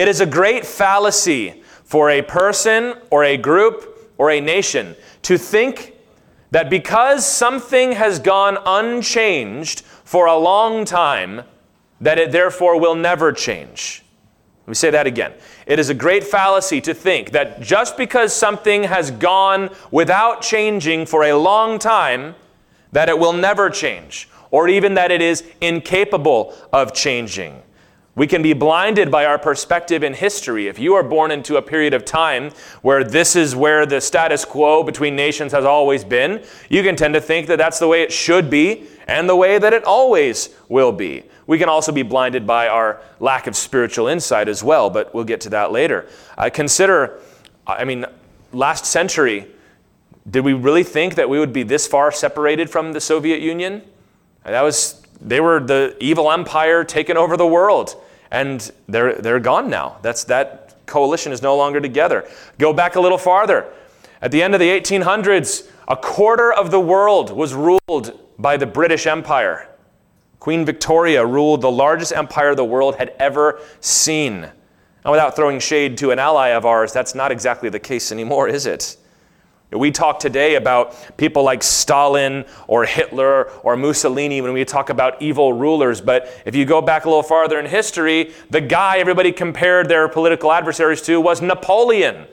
It is a great fallacy for a person or a group or a nation to think that because something has gone unchanged for a long time, that it therefore will never change. Let me say that again. It is a great fallacy to think that just because something has gone without changing for a long time, that it will never change, or even that it is incapable of changing. We can be blinded by our perspective in history. If you are born into a period of time where this is where the status quo between nations has always been, you can tend to think that that's the way it should be and the way that it always will be. We can also be blinded by our lack of spiritual insight as well, but we'll get to that later. I consider, I mean, last century, did we really think that we would be this far separated from the Soviet Union? That was, they were the evil empire taking over the world and they're, they're gone now. That's, that coalition is no longer together. Go back a little farther. At the end of the 1800s, a quarter of the world was ruled by the British Empire. Queen Victoria ruled the largest empire the world had ever seen. And without throwing shade to an ally of ours, that's not exactly the case anymore, is it? We talk today about people like Stalin or Hitler or Mussolini when we talk about evil rulers, but if you go back a little farther in history, the guy everybody compared their political adversaries to was Napoleon.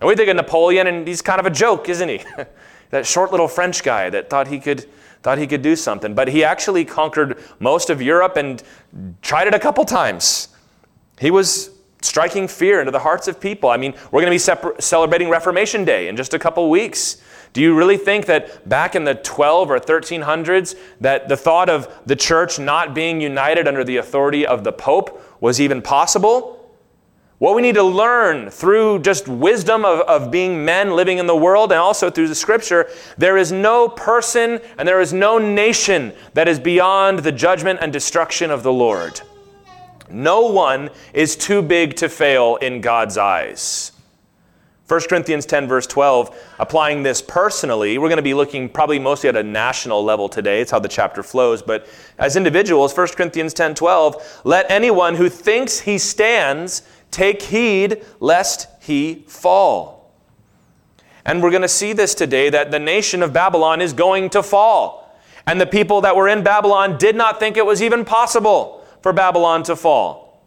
And we think of Napoleon, and he's kind of a joke, isn't he? that short little French guy that thought he could thought he could do something. But he actually conquered most of Europe and tried it a couple times. He was striking fear into the hearts of people. I mean, we're going to be separ- celebrating Reformation Day in just a couple weeks. Do you really think that back in the 12 or 1300s that the thought of the church not being united under the authority of the pope was even possible? What we need to learn through just wisdom of, of being men living in the world and also through the scripture, there is no person and there is no nation that is beyond the judgment and destruction of the Lord. No one is too big to fail in God's eyes. 1 Corinthians 10, verse 12, applying this personally, we're going to be looking probably mostly at a national level today. It's how the chapter flows. But as individuals, 1 Corinthians 10, 12, let anyone who thinks he stands take heed lest he fall. And we're going to see this today that the nation of Babylon is going to fall. And the people that were in Babylon did not think it was even possible for Babylon to fall.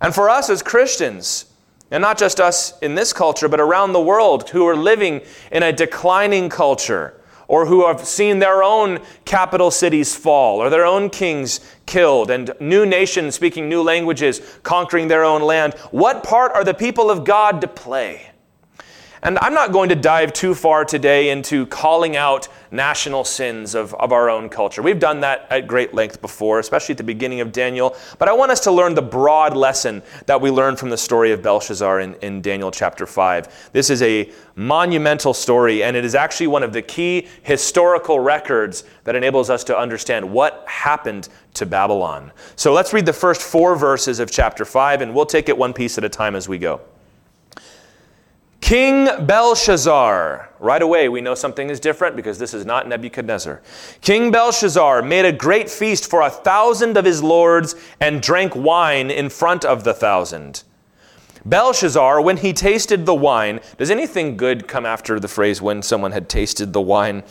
And for us as Christians, and not just us in this culture, but around the world who are living in a declining culture, or who have seen their own capital cities fall, or their own kings killed, and new nations speaking new languages conquering their own land, what part are the people of God to play? And I'm not going to dive too far today into calling out national sins of, of our own culture. We've done that at great length before, especially at the beginning of Daniel. But I want us to learn the broad lesson that we learned from the story of Belshazzar in, in Daniel chapter 5. This is a monumental story, and it is actually one of the key historical records that enables us to understand what happened to Babylon. So let's read the first four verses of chapter 5, and we'll take it one piece at a time as we go. King Belshazzar, right away we know something is different because this is not Nebuchadnezzar. King Belshazzar made a great feast for a thousand of his lords and drank wine in front of the thousand. Belshazzar, when he tasted the wine, does anything good come after the phrase when someone had tasted the wine?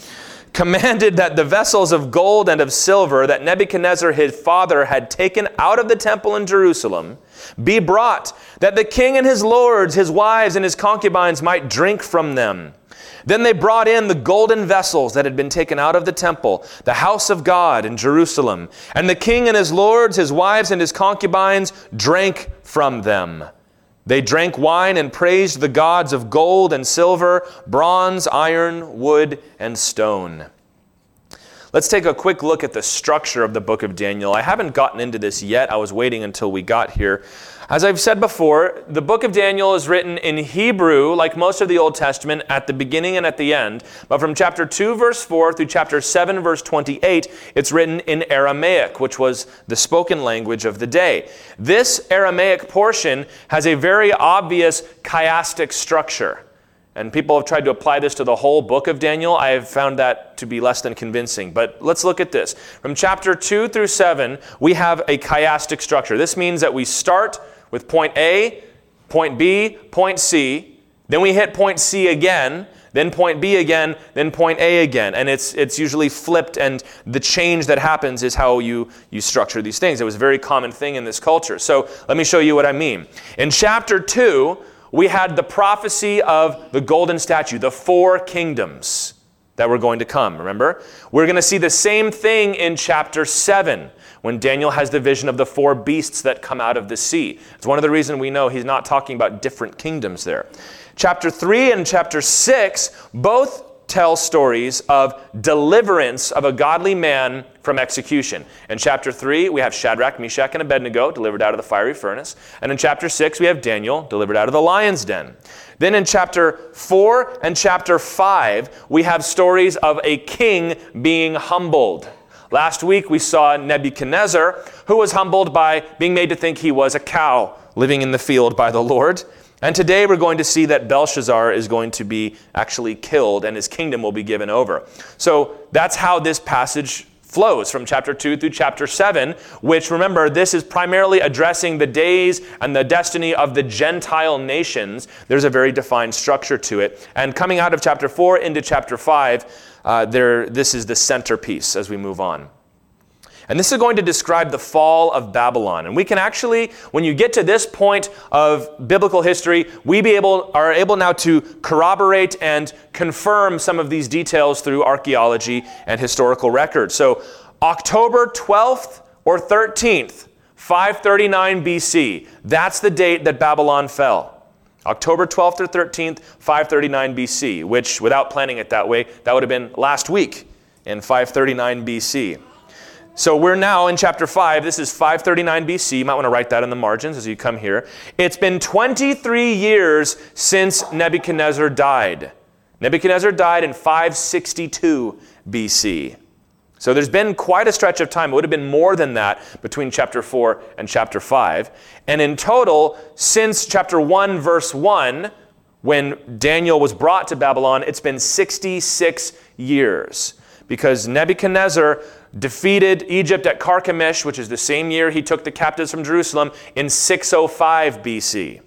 commanded that the vessels of gold and of silver that Nebuchadnezzar his father had taken out of the temple in Jerusalem be brought, that the king and his lords, his wives, and his concubines might drink from them. Then they brought in the golden vessels that had been taken out of the temple, the house of God in Jerusalem. And the king and his lords, his wives, and his concubines drank from them. They drank wine and praised the gods of gold and silver, bronze, iron, wood, and stone. Let's take a quick look at the structure of the book of Daniel. I haven't gotten into this yet. I was waiting until we got here. As I've said before, the book of Daniel is written in Hebrew, like most of the Old Testament, at the beginning and at the end. But from chapter 2, verse 4 through chapter 7, verse 28, it's written in Aramaic, which was the spoken language of the day. This Aramaic portion has a very obvious chiastic structure. And people have tried to apply this to the whole book of Daniel. I have found that to be less than convincing. But let's look at this. From chapter 2 through 7, we have a chiastic structure. This means that we start with point A, point B, point C. Then we hit point C again, then point B again, then point A again. And it's, it's usually flipped, and the change that happens is how you, you structure these things. It was a very common thing in this culture. So let me show you what I mean. In chapter 2, we had the prophecy of the golden statue, the four kingdoms that were going to come, remember? We're going to see the same thing in chapter 7 when Daniel has the vision of the four beasts that come out of the sea. It's one of the reasons we know he's not talking about different kingdoms there. Chapter 3 and chapter 6 both tell stories of deliverance of a godly man from execution. In chapter 3, we have Shadrach, Meshach, and Abednego delivered out of the fiery furnace. And in chapter 6, we have Daniel delivered out of the lion's den. Then in chapter 4 and chapter 5, we have stories of a king being humbled. Last week, we saw Nebuchadnezzar, who was humbled by being made to think he was a cow living in the field by the Lord. And today we're going to see that Belshazzar is going to be actually killed and his kingdom will be given over. So that's how this passage flows from chapter 2 through chapter 7, which remember, this is primarily addressing the days and the destiny of the Gentile nations. There's a very defined structure to it. And coming out of chapter 4 into chapter 5, uh, there, this is the centerpiece as we move on. And this is going to describe the fall of Babylon. And we can actually, when you get to this point of biblical history, we be able, are able now to corroborate and confirm some of these details through archaeology and historical records. So, October 12th or 13th, 539 BC, that's the date that Babylon fell. October 12th or 13th, 539 BC, which, without planning it that way, that would have been last week in 539 BC. So we're now in chapter 5. This is 539 BC. You might want to write that in the margins as you come here. It's been 23 years since Nebuchadnezzar died. Nebuchadnezzar died in 562 BC. So there's been quite a stretch of time. It would have been more than that between chapter 4 and chapter 5. And in total, since chapter 1, verse 1, when Daniel was brought to Babylon, it's been 66 years. Because Nebuchadnezzar defeated Egypt at Carchemish, which is the same year he took the captives from Jerusalem, in 605 BC.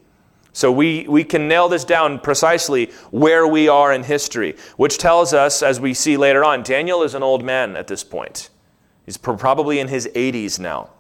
So we, we can nail this down precisely where we are in history, which tells us, as we see later on, Daniel is an old man at this point. He's probably in his 80s now.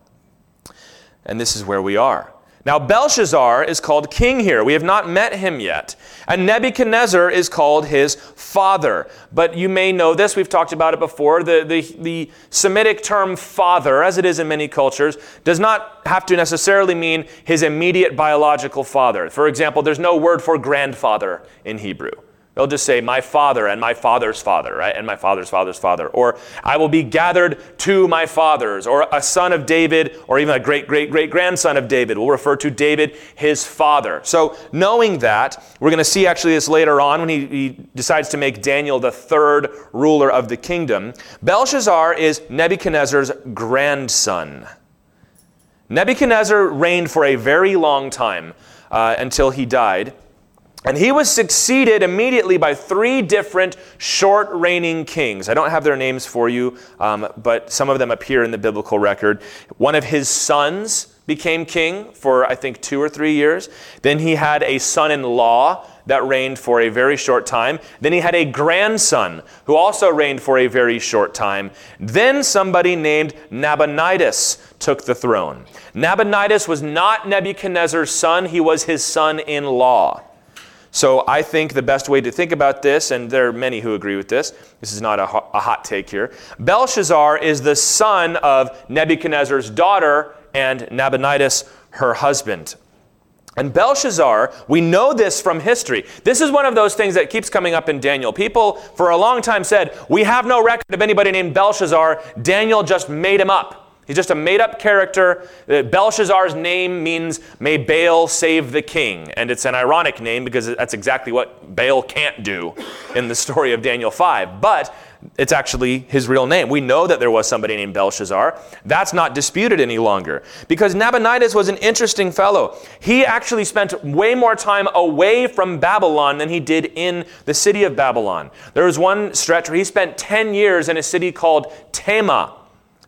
And this is where we are. Now, Belshazzar is called king here. We have not met him yet. And Nebuchadnezzar is called his father. But you may know this, we've talked about it before. The, the, the Semitic term father, as it is in many cultures, does not have to necessarily mean his immediate biological father. For example, there's no word for grandfather in Hebrew. They'll just say, my father and my father's father, right? And my father's father's father. Or I will be gathered to my fathers. Or a son of David, or even a great, great, great grandson of David We'll refer to David, his father. So knowing that, we're going to see actually this later on when he, he decides to make Daniel the third ruler of the kingdom. Belshazzar is Nebuchadnezzar's grandson. Nebuchadnezzar reigned for a very long time uh, until he died. And he was succeeded immediately by three different short reigning kings. I don't have their names for you, um, but some of them appear in the biblical record. One of his sons became king for, I think, two or three years. Then he had a son in law that reigned for a very short time. Then he had a grandson who also reigned for a very short time. Then somebody named Nabonidus took the throne. Nabonidus was not Nebuchadnezzar's son, he was his son in law. So I think the best way to think about this, and there are many who agree with this, this is not a, a hot take here. Belshazzar is the son of Nebuchadnezzar's daughter and Nabonidus, her husband. And Belshazzar, we know this from history. This is one of those things that keeps coming up in Daniel. People for a long time said, We have no record of anybody named Belshazzar. Daniel just made him up. He's just a made up character. Uh, Belshazzar's name means, may Baal save the king. And it's an ironic name because that's exactly what Baal can't do in the story of Daniel 5. But it's actually his real name. We know that there was somebody named Belshazzar. That's not disputed any longer. Because Nabonidus was an interesting fellow. He actually spent way more time away from Babylon than he did in the city of Babylon. There was one stretch where he spent 10 years in a city called Tema.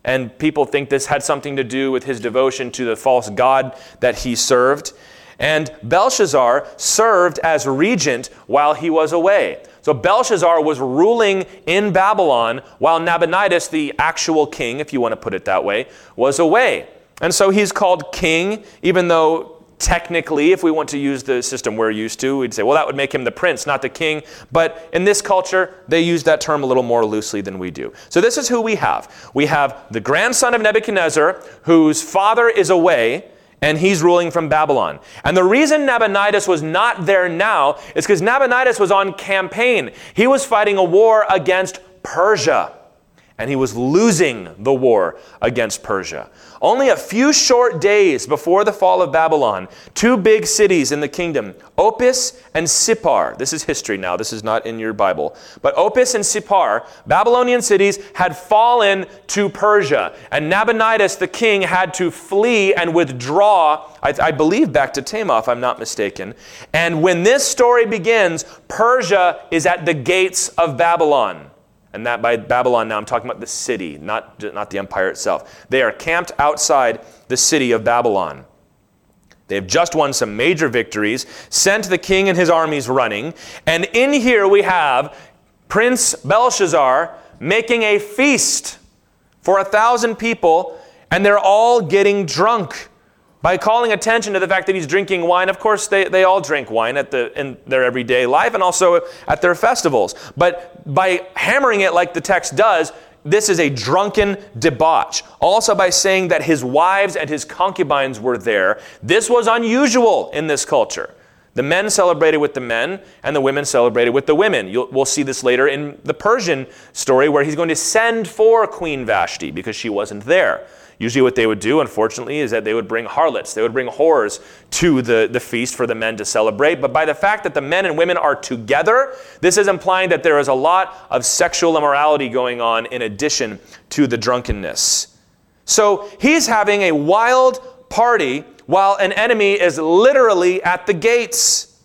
And people think this had something to do with his devotion to the false god that he served. And Belshazzar served as regent while he was away. So Belshazzar was ruling in Babylon while Nabonidus, the actual king, if you want to put it that way, was away. And so he's called king, even though technically, if we want to use the system we're used to, we'd say, well, that would make him the prince, not the king. But in this culture, they use that term a little more loosely than we do. So this is who we have. We have the grandson of Nebuchadnezzar, whose father is away, and he's ruling from Babylon. And the reason Nabonidus was not there now is because Nabonidus was on campaign. He was fighting a war against Persia and he was losing the war against Persia. Only a few short days before the fall of Babylon, two big cities in the kingdom, Opis and Sippar, this is history now, this is not in your Bible, but Opis and Sippar, Babylonian cities, had fallen to Persia. And Nabonidus, the king, had to flee and withdraw, I, I believe, back to Tamar, if I'm not mistaken. And when this story begins, Persia is at the gates of Babylon. And that by Babylon now, I'm talking about the city, not, not the empire itself. They are camped outside the city of Babylon. They have just won some major victories, sent the king and his armies running, and in here we have Prince Belshazzar making a feast for a thousand people, and they're all getting drunk by calling attention to the fact that he's drinking wine. Of course, they, they all drink wine at the, in their everyday life and also at their festivals. But by hammering it like the text does, this is a drunken debauch. Also, by saying that his wives and his concubines were there, this was unusual in this culture. The men celebrated with the men, and the women celebrated with the women. You'll, we'll see this later in the Persian story where he's going to send for Queen Vashti because she wasn't there. Usually, what they would do, unfortunately, is that they would bring harlots, they would bring whores to the, the feast for the men to celebrate. But by the fact that the men and women are together, this is implying that there is a lot of sexual immorality going on in addition to the drunkenness. So he's having a wild party while an enemy is literally at the gates.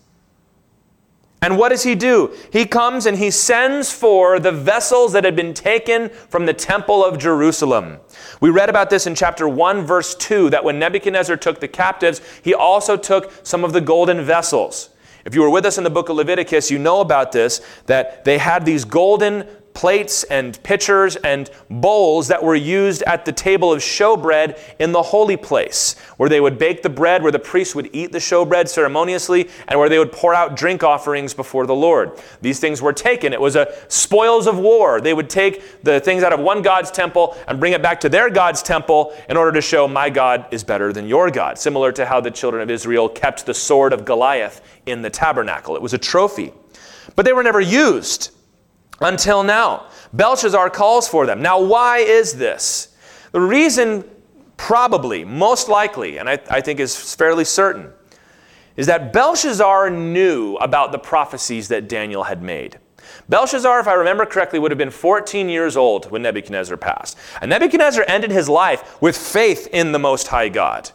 And what does he do? He comes and he sends for the vessels that had been taken from the temple of Jerusalem. We read about this in chapter 1, verse 2, that when Nebuchadnezzar took the captives, he also took some of the golden vessels. If you were with us in the book of Leviticus, you know about this, that they had these golden plates and pitchers and bowls that were used at the table of showbread in the holy place, where they would bake the bread, where the priests would eat the showbread ceremoniously, and where they would pour out drink offerings before the Lord. These things were taken. It was a spoils of war. They would take the things out of one God's temple and bring it back to their God's temple in order to show my God is better than your God, similar to how the children of Israel kept the sword of Goliath in the tabernacle. It was a trophy. But they were never used until now. Belshazzar calls for them. Now, why is this? The reason, probably, most likely, and I, I, think is fairly certain, is that Belshazzar knew about the prophecies that Daniel had made. Belshazzar, if I remember correctly, would have been 14 years old when Nebuchadnezzar passed. And Nebuchadnezzar ended his life with faith in the Most High God.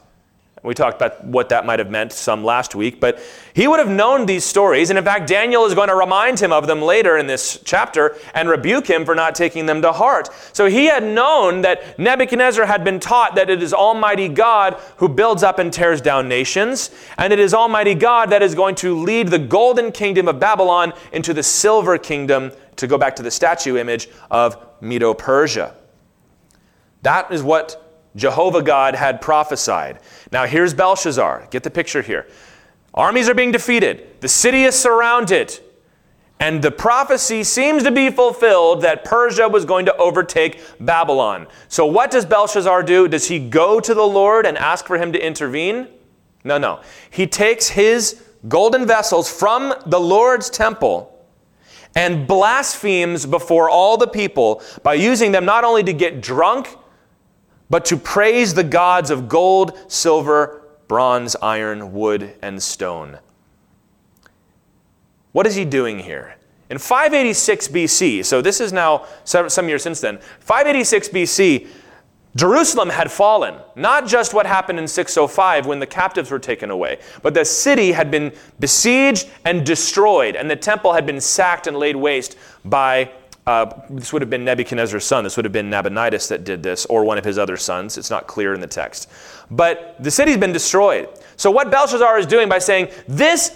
We talked about what that might have meant some last week, but he would have known these stories. And in fact, Daniel is going to remind him of them later in this chapter and rebuke him for not taking them to heart. So he had known that Nebuchadnezzar had been taught that it is Almighty God who builds up and tears down nations, and it is Almighty God that is going to lead the golden kingdom of Babylon into the silver kingdom, to go back to the statue image of Medo Persia. That is what Jehovah God had prophesied. Now here's Belshazzar. Get the picture here. Armies are being defeated, the city is surrounded, and the prophecy seems to be fulfilled that Persia was going to overtake Babylon. So what does Belshazzar do? Does he go to the Lord and ask for him to intervene? No, no. He takes his golden vessels from the Lord's temple and blasphemes before all the people by using them not only to get drunk but to praise the gods of gold, silver, bronze, iron, wood, and stone. What is he doing here? In 586 BC, so this is now some years since then, 586 BC, Jerusalem had fallen. Not just what happened in 605 when the captives were taken away, but the city had been besieged and destroyed, and the temple had been sacked and laid waste by Uh, this would have been Nebuchadnezzar's son. This would have been Nabonidus that did this, or one of his other sons. It's not clear in the text. But the city's been destroyed. So, what Belshazzar is doing by saying, This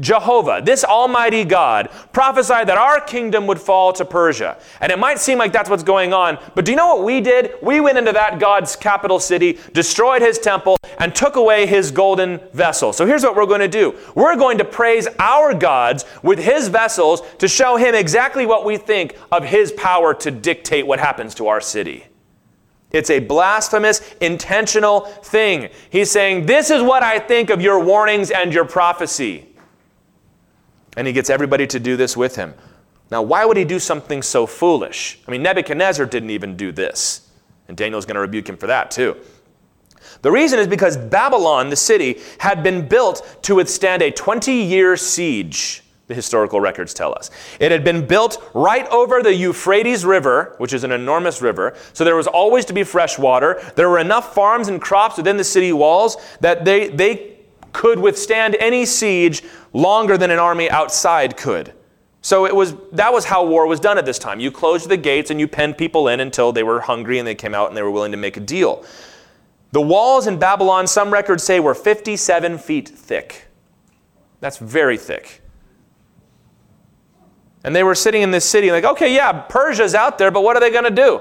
Jehovah, this Almighty God, prophesied that our kingdom would fall to Persia. And it might seem like that's what's going on, but do you know what we did? We went into that God's capital city, destroyed his temple, and took away his golden vessel. So here's what we're going to do we're going to praise our gods with his vessels to show him exactly what we think of his power to dictate what happens to our city. It's a blasphemous, intentional thing. He's saying, This is what I think of your warnings and your prophecy. And he gets everybody to do this with him. Now, why would he do something so foolish? I mean, Nebuchadnezzar didn't even do this. And Daniel's going to rebuke him for that, too. The reason is because Babylon, the city, had been built to withstand a 20 year siege, the historical records tell us. It had been built right over the Euphrates River, which is an enormous river, so there was always to be fresh water. There were enough farms and crops within the city walls that they, they could withstand any siege longer than an army outside could. So it was that was how war was done at this time. You closed the gates and you penned people in until they were hungry and they came out and they were willing to make a deal. The walls in Babylon, some records say, were 57 feet thick. That's very thick. And they were sitting in this city, like, okay, yeah, Persia's out there, but what are they going to do?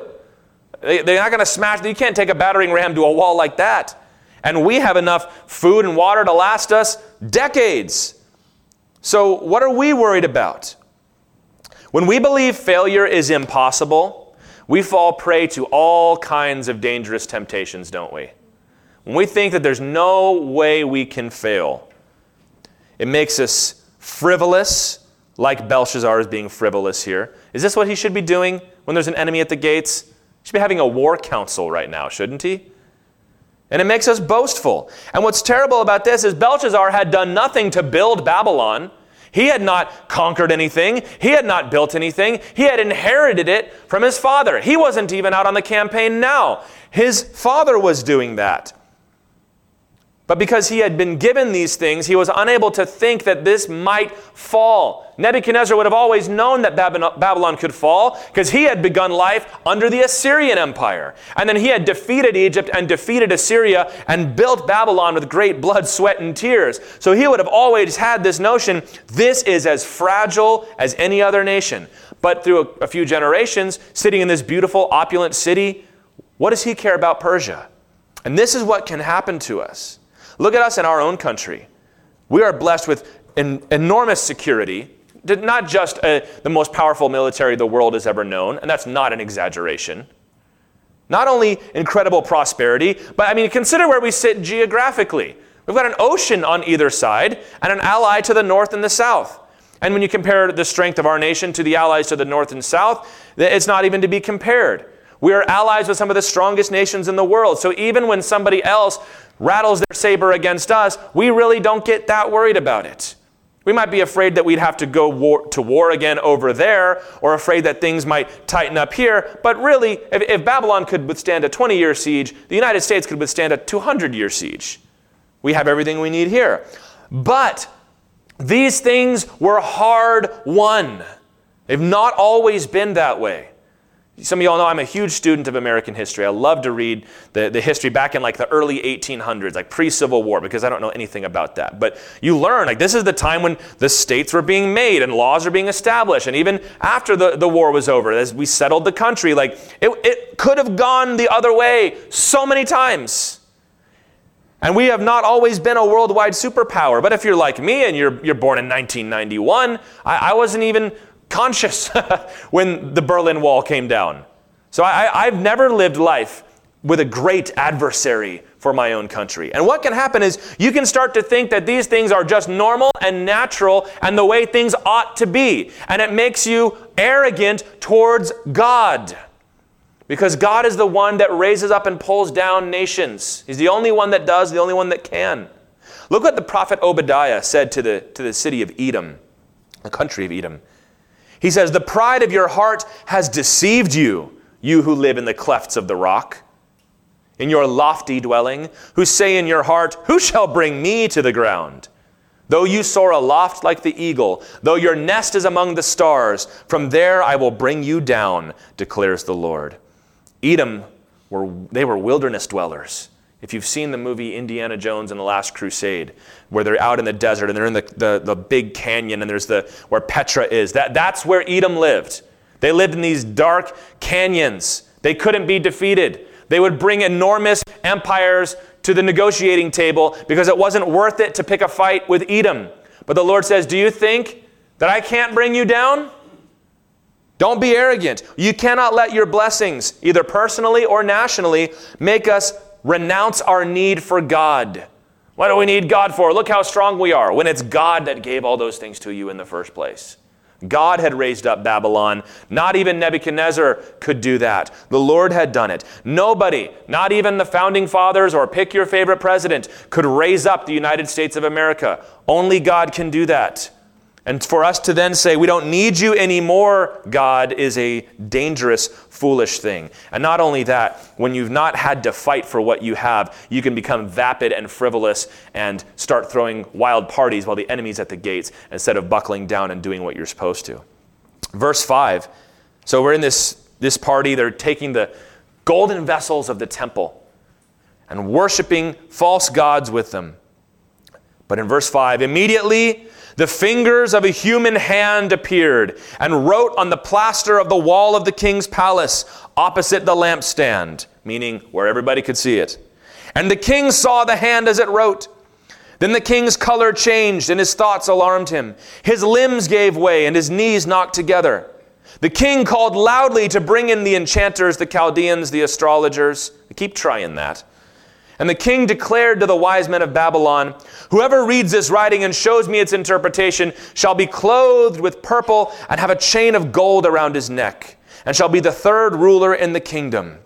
They, are not going to smash, you can't take a battering ram to a wall like that. And we have enough food and water to last us decades. So, what are we worried about? When we believe failure is impossible, we fall prey to all kinds of dangerous temptations, don't we? When we think that there's no way we can fail, it makes us frivolous, like Belshazzar is being frivolous here. Is this what he should be doing when there's an enemy at the gates? He should be having a war council right now, shouldn't he? And it makes us boastful. And what's terrible about this is Belshazzar had done nothing to build Babylon. He had not conquered anything. He had not built anything. He had inherited it from his father. He wasn't even out on the campaign now. His father was doing that. But because he had been given these things, he was unable to think that this might fall. Nebuchadnezzar would have always known that Babylon could fall because he had begun life under the Assyrian Empire. And then he had defeated Egypt and defeated Assyria and built Babylon with great blood, sweat, and tears. So he would have always had this notion this is as fragile as any other nation. But through a, a few generations, sitting in this beautiful, opulent city, what does he care about Persia? And this is what can happen to us. Look at us in our own country. We are blessed with an enormous security, not just a, uh, the most powerful military the world has ever known, and that's not an exaggeration. Not only incredible prosperity, but I mean, consider where we sit geographically. We've got an ocean on either side and an ally to the north and the south. And when you compare the strength of our nation to the allies to the north and south, it's not even to be compared. We are allies with some of the strongest nations in the world. So even when somebody else rattles their saber against us, we really don't get that worried about it. We might be afraid that we'd have to go war, to war again over there, or afraid that things might tighten up here. But really, if, if Babylon could withstand a 20 year siege, the United States could withstand a 200 year siege. We have everything we need here. But these things were hard won. They've not always been that way. Some of y'all know I'm a huge student of American history. I love to read the, the history back in like the early 1800s, like pre-Civil War, because I don't know anything about that. But you learn, like this is the time when the states were being made and laws are being established. And even after the, the war was over, as we settled the country, like it, it could have gone the other way so many times. And we have not always been a worldwide superpower. But if you're like me and you're, you're born in 1991, I, I wasn't even conscious when the Berlin Wall came down. So I, have never lived life with a great adversary for my own country. And what can happen is you can start to think that these things are just normal and natural and the way things ought to be. And it makes you arrogant towards God. Because God is the one that raises up and pulls down nations. He's the only one that does, the only one that can. Look what the prophet Obadiah said to the, to the city of Edom, the country of Edom. He says, The pride of your heart has deceived you, you who live in the clefts of the rock, in your lofty dwelling, who say in your heart, Who shall bring me to the ground? Though you soar aloft like the eagle, though your nest is among the stars, from there I will bring you down, declares the Lord. Edom were they were wilderness dwellers. If you've seen the movie Indiana Jones and the Last Crusade, where they're out in the desert and they're in the, the, the big canyon and there's the where Petra is, that, that's where Edom lived. They lived in these dark canyons. They couldn't be defeated. They would bring enormous empires to the negotiating table because it wasn't worth it to pick a fight with Edom. But the Lord says, Do you think that I can't bring you down? Don't be arrogant. You cannot let your blessings, either personally or nationally, make us renounce our need for God. What do we need God for? Look how strong we are when it's God that gave all those things to you in the first place. God had raised up Babylon. Not even Nebuchadnezzar could do that. The Lord had done it. Nobody, not even the founding fathers or pick your favorite president, could raise up the United States of America. Only God can do that. And for us to then say, we don't need you anymore, God, is a dangerous, foolish thing. And not only that, when you've not had to fight for what you have, you can become vapid and frivolous and start throwing wild parties while the enemy's at the gates instead of buckling down and doing what you're supposed to. Verse 5. So we're in this, this party, they're taking the golden vessels of the temple and worshiping false gods with them. But in verse 5, immediately, the fingers of a human hand appeared and wrote on the plaster of the wall of the king's palace opposite the lampstand, meaning where everybody could see it. And the king saw the hand as it wrote. Then the king's color changed and his thoughts alarmed him. His limbs gave way and his knees knocked together. The king called loudly to bring in the enchanters, the Chaldeans, the astrologers. Keep trying that. And the king declared to the wise men of Babylon, Whoever reads this writing and shows me its interpretation shall be clothed with purple and have a chain of gold around his neck, and shall be the third ruler in the kingdom.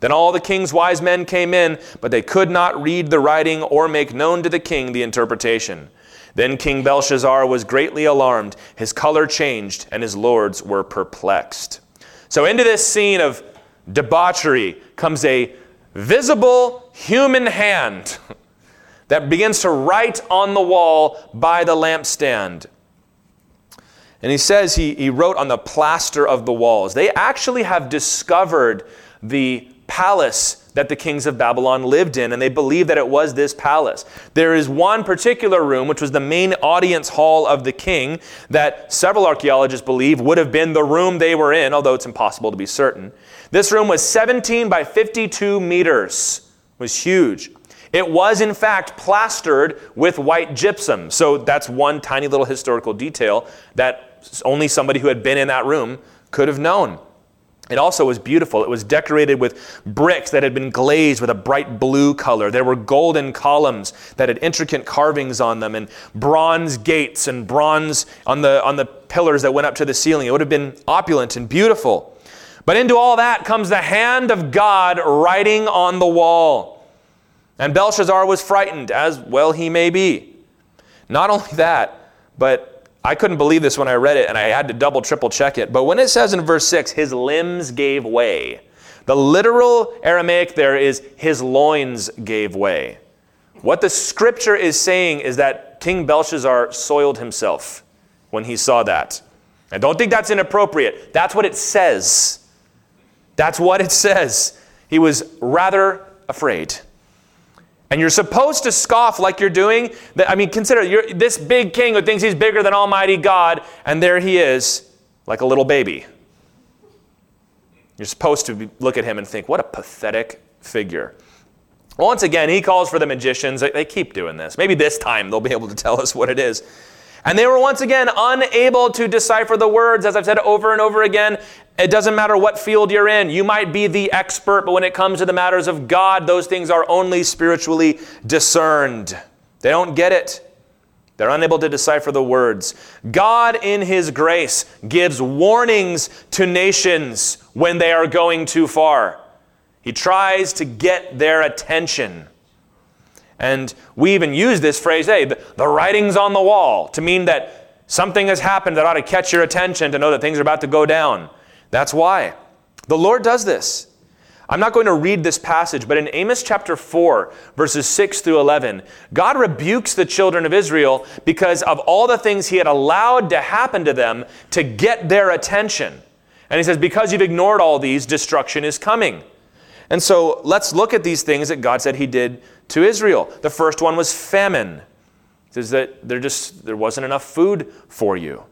Then all the king's wise men came in, but they could not read the writing or make known to the king the interpretation. Then King Belshazzar was greatly alarmed, his color changed, and his lords were perplexed. So, into this scene of debauchery comes a visible human hand that begins to write on the wall by the lampstand. And he says he, he wrote on the plaster of the walls. They actually have discovered the palace that the kings of Babylon lived in, and they believe that it was this palace. There is one particular room, which was the main audience hall of the king, that several archaeologists believe would have been the room they were in, although it's impossible to be certain. This room was 17 by 52 meters, it was huge. It was, in fact, plastered with white gypsum. So that's one tiny little historical detail that only somebody who had been in that room could have known. It also was beautiful. It was decorated with bricks that had been glazed with a bright blue color. There were golden columns that had intricate carvings on them and bronze gates and bronze on the, on the pillars that went up to the ceiling. It would have been opulent and beautiful. But into all that comes the hand of God writing on the wall. And Belshazzar was frightened, as well he may be. Not only that, but I couldn't believe this when I read it, and I had to double, triple check it. But when it says in verse 6, his limbs gave way, the literal Aramaic there is his loins gave way. What the scripture is saying is that King Belshazzar soiled himself when he saw that. I don't think that's inappropriate. That's what it says. That's what it says. He was rather afraid. And you're supposed to scoff like you're doing. I mean, consider this big king who thinks he's bigger than Almighty God, and there he is, like a little baby. You're supposed to look at him and think, what a pathetic figure. Once again, he calls for the magicians. They keep doing this. Maybe this time they'll be able to tell us what it is. And they were once again unable to decipher the words, as I've said over and over again. It doesn't matter what field you're in. You might be the expert, but when it comes to the matters of God, those things are only spiritually discerned. They don't get it. They're unable to decipher the words. God, in His grace, gives warnings to nations when they are going too far. He tries to get their attention. And we even use this phrase, hey, the, writing's on the wall, to mean that something has happened that ought to catch your attention to know that things are about to go down. That's why. The Lord does this. I'm not going to read this passage, but in Amos chapter 4, verses 6 through 11, God rebukes the children of Israel because of all the things he had allowed to happen to them to get their attention. And he says, Because you've ignored all these, destruction is coming. And so let's look at these things that God said he did to Israel. The first one was famine. He says that there just there wasn't enough food for you.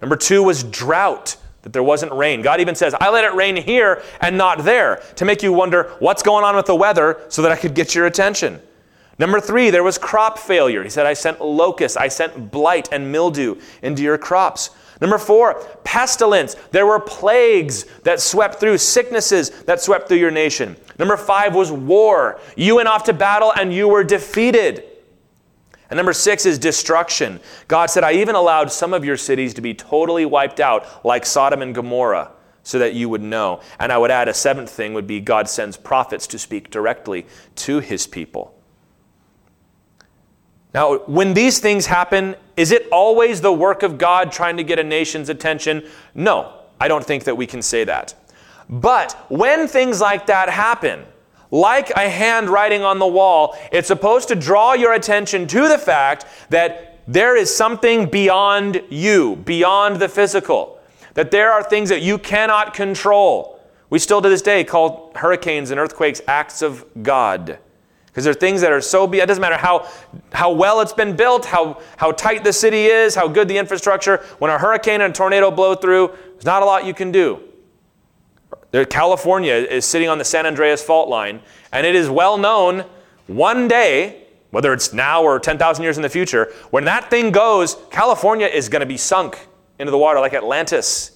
Number two was drought that there wasn't rain. God even says, I let it rain here and not there to make you wonder what's going on with the weather so that I could get your attention. Number three, there was crop failure. He said, I sent locusts, I sent blight and mildew into your crops. Number four, pestilence. There were plagues that swept through, sicknesses that swept through your nation. Number five was war. You went off to battle and you were defeated. And number six is destruction. God said, I even allowed some of your cities to be totally wiped out, like Sodom and Gomorrah, so that you would know. And I would add a seventh thing would be God sends prophets to speak directly to his people. Now, when these things happen, is it always the work of God trying to get a nation's attention? No, I don't think that we can say that. But when things like that happen, like a handwriting on the wall, it's supposed to draw your attention to the fact that there is something beyond you, beyond the physical, that there are things that you cannot control. We still to this day call hurricanes and earthquakes acts of God. Because there are things that are so beyond, it doesn't matter how, how well it's been built, how, how tight the city is, how good the infrastructure. When a hurricane and a tornado blow through, there's not a lot you can do. California is sitting on the San Andreas fault line, and it is well known one day, whether it's now or 10,000 years in the future, when that thing goes, California is going to be sunk into the water like Atlantis.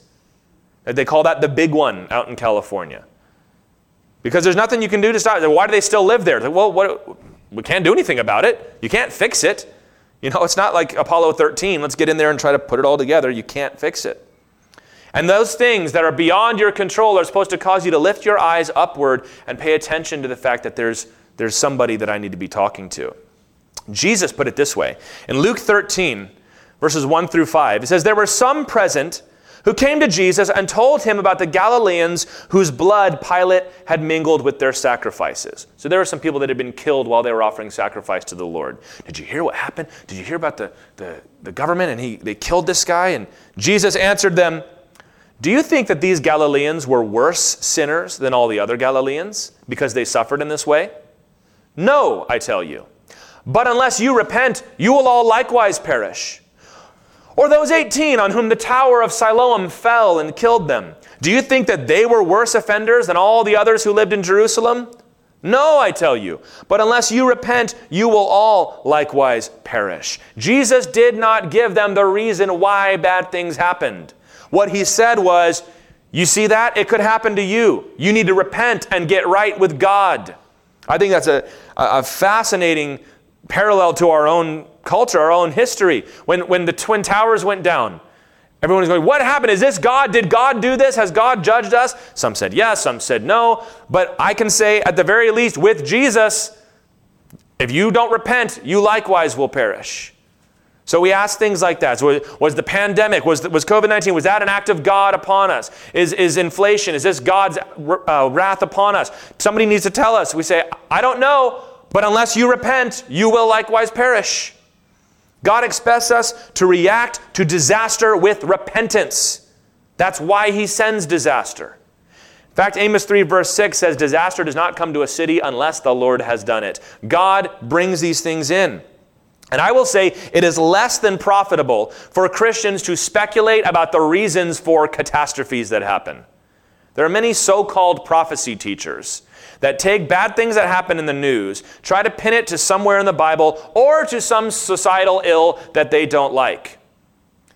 They call that the big one out in California. Because there's nothing you can do to stop it. Why do they still live there? Well, what, we can't do anything about it. You can't fix it. You know, it's not like Apollo 13. Let's get in there and try to put it all together. You can't fix it. And those things that are beyond your control are supposed to cause you to lift your eyes upward and pay attention to the fact that there's, there's somebody that I need to be talking to. Jesus put it this way in Luke 13, verses 1 through 5. It says, There were some present who came to Jesus and told him about the Galileans whose blood Pilate had mingled with their sacrifices. So there were some people that had been killed while they were offering sacrifice to the Lord. Did you hear what happened? Did you hear about the, the, the government and he, they killed this guy? And Jesus answered them, do you think that these Galileans were worse sinners than all the other Galileans because they suffered in this way? No, I tell you. But unless you repent, you will all likewise perish. Or those 18 on whom the tower of Siloam fell and killed them. Do you think that they were worse offenders than all the others who lived in Jerusalem? No, I tell you. But unless you repent, you will all likewise perish. Jesus did not give them the reason why bad things happened. What he said was, You see that? It could happen to you. You need to repent and get right with God. I think that's a, a fascinating parallel to our own culture, our own history. When, when the Twin Towers went down, everyone was going, What happened? Is this God? Did God do this? Has God judged us? Some said yes, some said no. But I can say, at the very least, with Jesus, if you don't repent, you likewise will perish. So we ask things like that. So was the pandemic, was, was COVID 19, was that an act of God upon us? Is, is inflation, is this God's uh, wrath upon us? Somebody needs to tell us. We say, I don't know, but unless you repent, you will likewise perish. God expects us to react to disaster with repentance. That's why he sends disaster. In fact, Amos 3, verse 6 says, Disaster does not come to a city unless the Lord has done it. God brings these things in. And I will say it is less than profitable for Christians to speculate about the reasons for catastrophes that happen. There are many so called prophecy teachers that take bad things that happen in the news, try to pin it to somewhere in the Bible or to some societal ill that they don't like.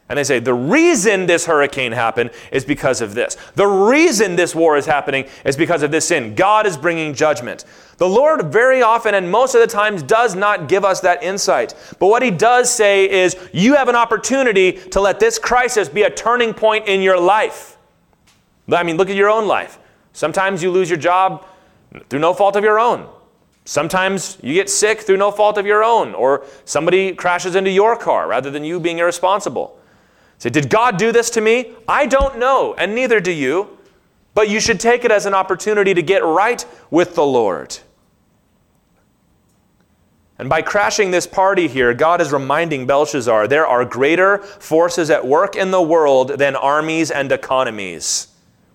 And they say, the reason this hurricane happened is because of this. The reason this war is happening is because of this sin. God is bringing judgment. The Lord very often and most of the times does not give us that insight. But what He does say is, you have an opportunity to let this crisis be a turning point in your life. I mean, look at your own life. Sometimes you lose your job through no fault of your own. Sometimes you get sick through no fault of your own, or somebody crashes into your car rather than you being irresponsible. Say, did God do this to me? I don't know, and neither do you. but you should take it as an opportunity to get right with the Lord. And by crashing this party here, God is reminding Belshazzar there are greater forces at work in the world than armies and economies.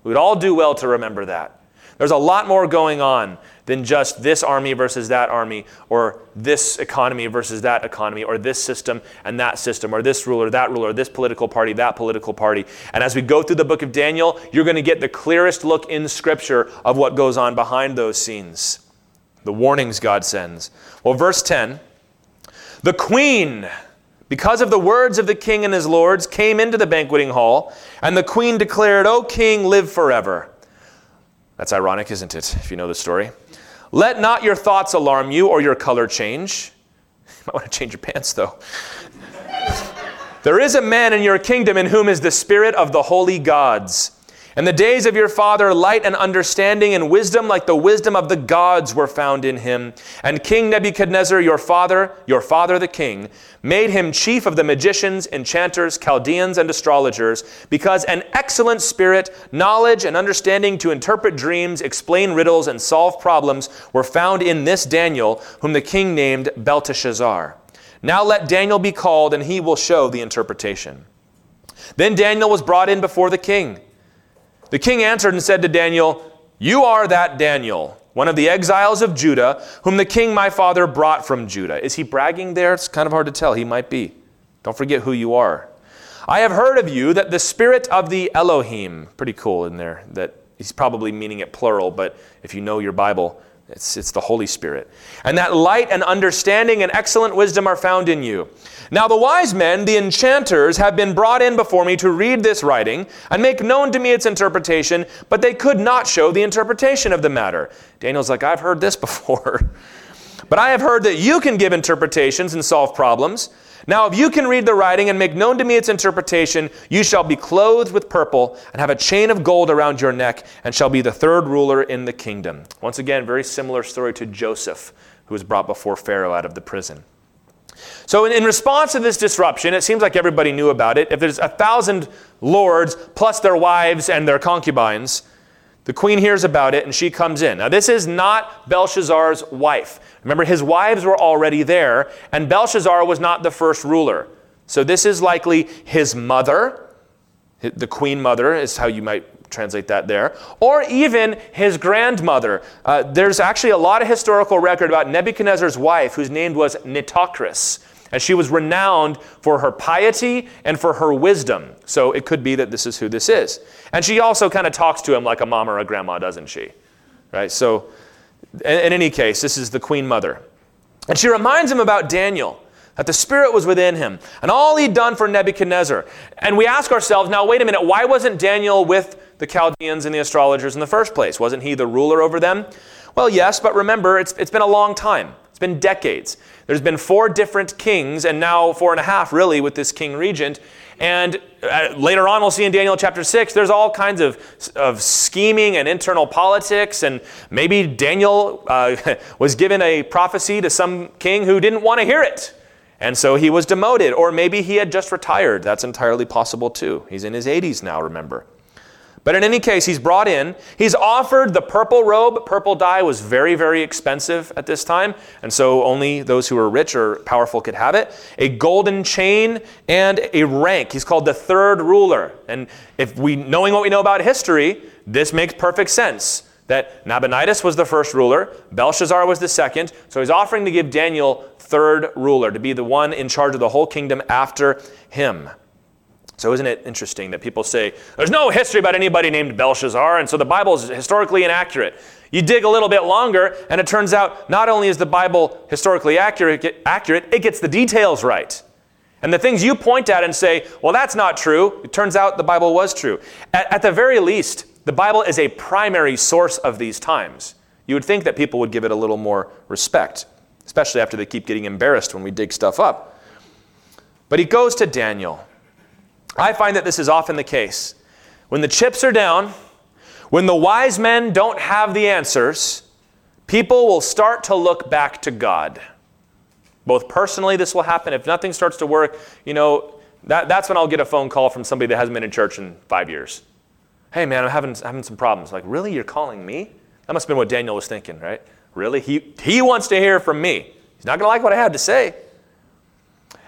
We would all do well to remember that. There's a lot more going on than just this army versus that army, or this economy versus that economy, or this system and that system, or this ruler, that ruler, this political party, that political party. And as we go through the book of Daniel, you're going to get the clearest look in Scripture of what goes on behind those scenes the warnings God sends. Well, verse 10 the queen, because of the words of the king and his lords, came into the banqueting hall, and the queen declared, O king, live forever. That's ironic, isn't it, if you know the story? Let not your thoughts alarm you or your color change. You might want to change your pants, though. there is a man in your kingdom in whom is the spirit of the holy gods. In the days of your father, light and understanding and wisdom, like the wisdom of the gods, were found in him. And King Nebuchadnezzar, your father, your father the king, made him chief of the magicians, enchanters, Chaldeans, and astrologers, because an excellent spirit, knowledge, and understanding to interpret dreams, explain riddles, and solve problems were found in this Daniel, whom the king named Belteshazzar. Now let Daniel be called, and he will show the interpretation. Then Daniel was brought in before the king. The king answered and said to Daniel, You are that Daniel, one of the exiles of Judah, whom the king my father brought from Judah. Is he bragging there? It's kind of hard to tell. He might be. Don't forget who you are. I have heard of you that the spirit of the Elohim, pretty cool in there, that he's probably meaning it plural, but if you know your Bible, it's, it's the Holy Spirit. And that light and understanding and excellent wisdom are found in you. Now the wise men, the enchanters, have been brought in before me to read this writing and make known to me its interpretation, but they could not show the interpretation of the matter. Daniel's like, I've heard this before. but I have heard that you can give interpretations and solve problems. Now, if you can read the writing and make known to me its interpretation, you shall be clothed with purple and have a chain of gold around your neck and shall be the third ruler in the kingdom. Once again, very similar story to Joseph, who was brought before Pharaoh out of the prison. So, in, in, response to this disruption, it seems like everybody knew about it. If there's a thousand lords plus their wives and their concubines, the queen hears about it and she comes in. Now, this is not Belshazzar's wife. Remember, his wives were already there, and Belshazzar was not the first ruler. So, this is likely his mother. The queen mother is how you might translate that there, or even his grandmother. Uh, there's actually a lot of historical record about Nebuchadnezzar's wife, whose name was Nitocris, and she was renowned for her piety and for her wisdom. So it could be that this is who this is. And she also kind of talks to him like a mom or a grandma, doesn't she? Right? So, in, any case, this is the queen mother. And she reminds him about Daniel that the Spirit was within him and all he'd done for Nebuchadnezzar. And we ask ourselves, now, wait a minute, why wasn't Daniel with the Chaldeans and the astrologers in the first place? Wasn't he the ruler over them? Well, yes, but remember, it's, it's been a long time. It's been decades. There's been four different kings, and now four and a half, really, with this king regent. And uh, later on, we'll see in Daniel chapter 6, there's all kinds of, of scheming and internal politics. And maybe Daniel uh, was given a prophecy to some king who didn't want to hear it. And so he was demoted. Or maybe he had just retired. That's entirely possible too. He's in his 80s now, remember. But in any case, he's brought in. He's offered the purple robe. Purple dye was very, very expensive at this time, and so only those who were rich or powerful could have it. A golden chain and a rank. He's called the third ruler. And if we, knowing what we know about history, this makes perfect sense. That Nabonidus was the first ruler, Belshazzar was the second. So he's offering to give Daniel third ruler, to be the one in charge of the whole kingdom after him. So, isn't it interesting that people say, there's no history about anybody named Belshazzar, and so the Bible is historically inaccurate? You dig a little bit longer, and it turns out not only is the Bible historically accurate, accurate it gets the details right. And the things you point at and say, well, that's not true, it turns out the Bible was true. At, at the very least, the Bible is a primary source of these times. You would think that people would give it a little more respect, especially after they keep getting embarrassed when we dig stuff up. But he goes to Daniel. I find that this is often the case. When the chips are down, when the wise men don't have the answers, people will start to look back to God. Both personally, this will happen. If nothing starts to work, you know, that, that's when I'll get a phone call from somebody that hasn't been in church in five years. Hey, man, I'm having, having some problems. Like, really? You're calling me? That must have been what Daniel was thinking, right? Really? He, he wants to hear from me. He's not going to like what I had to say.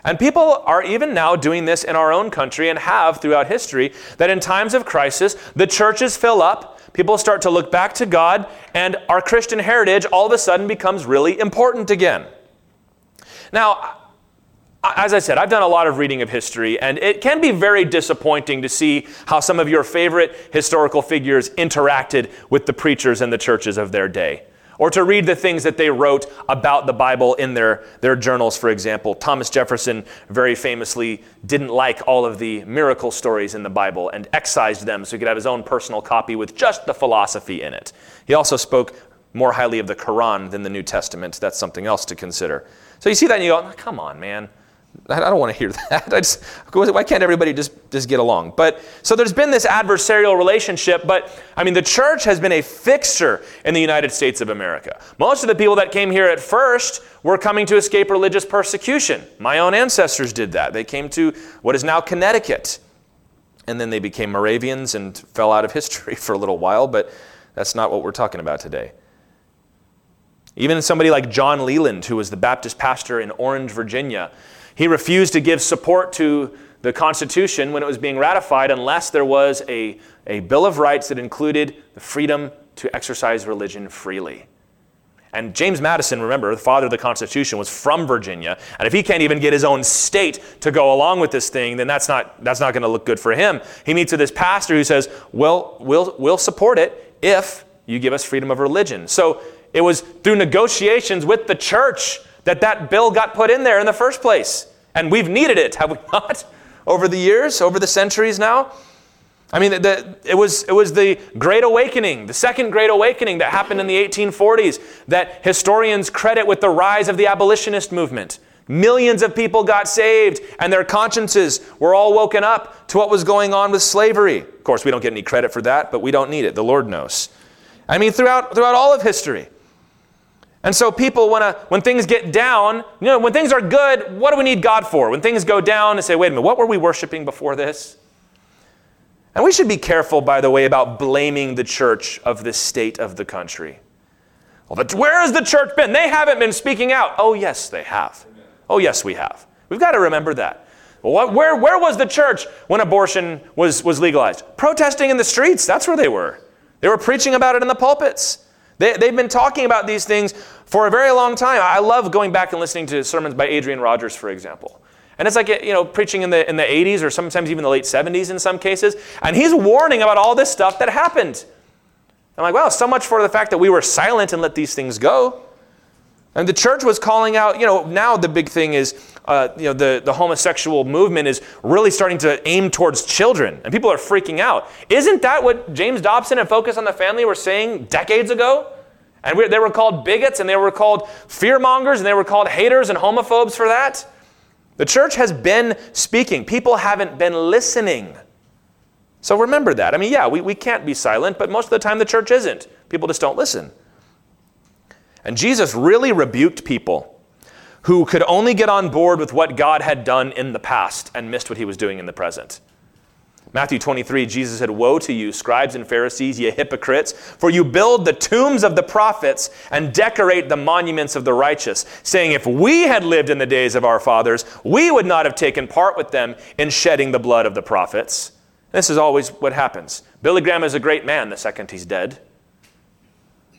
And people are even now doing this in our own country and have throughout history that in times of crisis, the churches fill up, people start to look back to God, and our Christian heritage all of a sudden becomes really important again. Now, as I said, I've done a lot of reading of history, and it can be very disappointing to see how some of your favorite historical figures interacted with the preachers and the churches of their day. Or to read the things that they wrote about the Bible in their, their journals, for example. Thomas Jefferson very famously didn't like all of the miracle stories in the Bible and excised them so he could have his own personal copy with just the philosophy in it. He also spoke more highly of the Quran than the New Testament. That's something else to consider. So you see that and you go, come on, man. I don't want to hear that. Just, why can't everybody just, just get along? But so there's been this adversarial relationship, but I mean, the church has been a fixture in the United States of America. Most of the people that came here at first were coming to escape religious persecution. My own ancestors did that. They came to what is now Connecticut, and then they became Moravians and fell out of history for a little while, but that's not what we're talking about today. Even somebody like John Leland, who was the Baptist pastor in Orange, Virginia, he refused to give support to the Constitution when it was being ratified unless there was a, a Bill of Rights that included the freedom to exercise religion freely. And James Madison, remember, the father of the Constitution, was from Virginia. And if he can't even get his own state to go along with this thing, then that's not, that's not going to look good for him. He meets with this pastor who says, well, we'll, we'll support it if you give us freedom of religion. So it was through negotiations with the church that that bill got put in there in the first place. And we've needed it, have we not? Over the years, over the centuries now? I mean, the, it, was, it was the Great Awakening, the Second Great Awakening that happened in the 1840s, that historians credit with the rise of the abolitionist movement. Millions of people got saved, and their consciences were all woken up to what was going on with slavery. Of course, we don't get any credit for that, but we don't need it. The Lord knows. I mean, throughout, throughout all of history, and so people want to, when things get down, you know, when things are good, what do we need God for? When things go down, and say, wait a minute, what were we worshiping before this? And we should be careful, by the way, about blaming the church of the state of the country. Well, but where has the church been? They haven't been speaking out. Oh, yes, they have. Oh, yes, we have. We've got to remember that. Well, where, where was the church when abortion was, was legalized? Protesting in the streets. That's where they were. They were preaching about it in the pulpits. They, they've been talking about these things for a very long time. I love going back and listening to sermons by Adrian Rogers, for example. And it's like, you know, preaching in the, in the 80s or sometimes even the late 70s in some cases. And he's warning about all this stuff that happened. I'm like, wow, so much for the fact that we were silent and let these things go. And the church was calling out, you know, now the big thing is, uh, you know, the, the homosexual movement is really starting to aim towards children. And people are freaking out. Isn't that what James Dobson and Focus on the Family were saying decades ago? And we, they were called bigots and they were called fearmongers and they were called haters and homophobes for that. The church has been speaking, people haven't been listening. So remember that. I mean, yeah, we, we can't be silent, but most of the time the church isn't. People just don't listen. And Jesus really rebuked people who could only get on board with what God had done in the past and missed what he was doing in the present. Matthew 23, Jesus said, Woe to you, scribes and Pharisees, ye hypocrites, for you build the tombs of the prophets and decorate the monuments of the righteous, saying, If we had lived in the days of our fathers, we would not have taken part with them in shedding the blood of the prophets. This is always what happens. Billy Graham is a great man the second he's dead.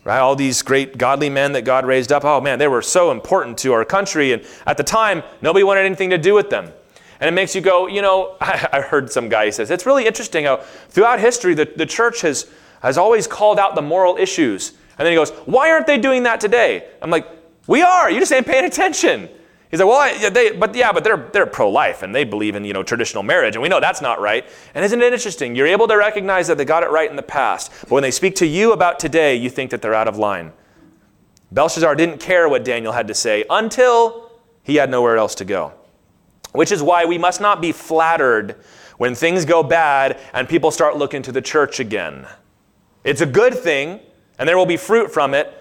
Right? All these great godly men that God raised up, oh man, they were so important to our country. And at the time, nobody wanted anything to do with them. And it makes you go, you know, I, I heard some guy says, it's really interesting how throughout history the, the church has, has always called out the moral issues. And then he goes, why aren't they doing that today? I'm like, we are. You just ain't paying attention. He's like, well, I, they, but yeah, but they're, they're pro-life and they believe in, you know, traditional marriage. And we know that's not right. And isn't it interesting? You're able to recognize that they got it right in the past. But when they speak to you about today, you think that they're out of line. Belshazzar didn't care what Daniel had to say until he had nowhere else to go. Which is why we must not be flattered when things go bad and people start looking to the church again. It's a good thing, and there will be fruit from it,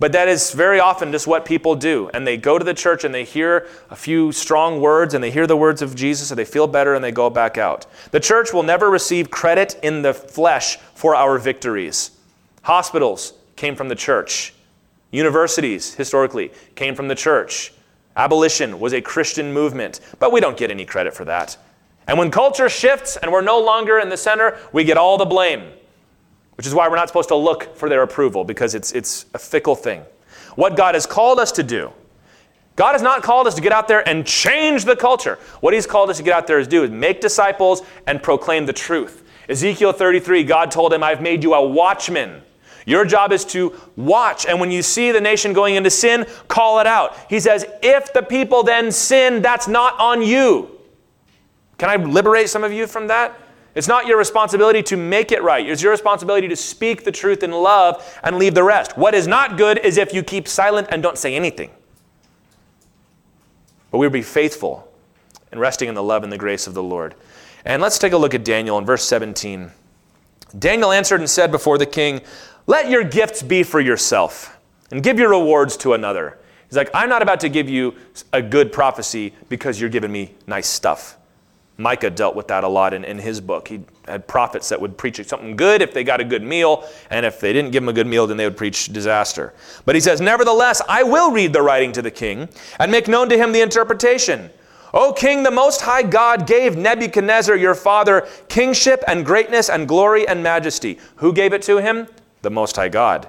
But that is very often just what people do. And they go to the church and they hear a few strong words and they hear the words of Jesus and they feel better and they go back out. The church will never receive credit in the flesh for our victories. Hospitals came from the church. Universities, historically, came from the church. Abolition was a Christian movement, but we don't get any credit for that. And when culture shifts and we're no longer in the center, we get all the blame which is why we're not supposed to look for their approval because it's, it's a fickle thing. What God has called us to do, God has not called us to get out there and change the culture. What He's called us to get out there is do is make disciples and proclaim the truth. Ezekiel 33, God told him, I've made you a watchman. Your job is to watch, and when you see the nation going into sin, call it out. He says, If the people then sin, that's not on you. Can I liberate some of you from that? It's not your responsibility to make it right. It's your responsibility to speak the truth in love and leave the rest. What is not good is if you keep silent and don't say anything. But we will be faithful and resting in the love and the grace of the Lord. And let's take a look at Daniel in verse 17. Daniel answered and said before the king, Let your gifts be for yourself, and give your rewards to another. He's like, I'm not about to give you a good prophecy because you're giving me nice stuff. Micah dealt with that a lot in, in his book. He had prophets that would preach something good if they got a good meal, and if they didn't give them a good meal, then they would preach disaster. But he says, Nevertheless, I will read the writing to the king and make known to him the interpretation. O king, the Most High God gave Nebuchadnezzar your father kingship and greatness and glory and majesty. Who gave it to him? The Most High God.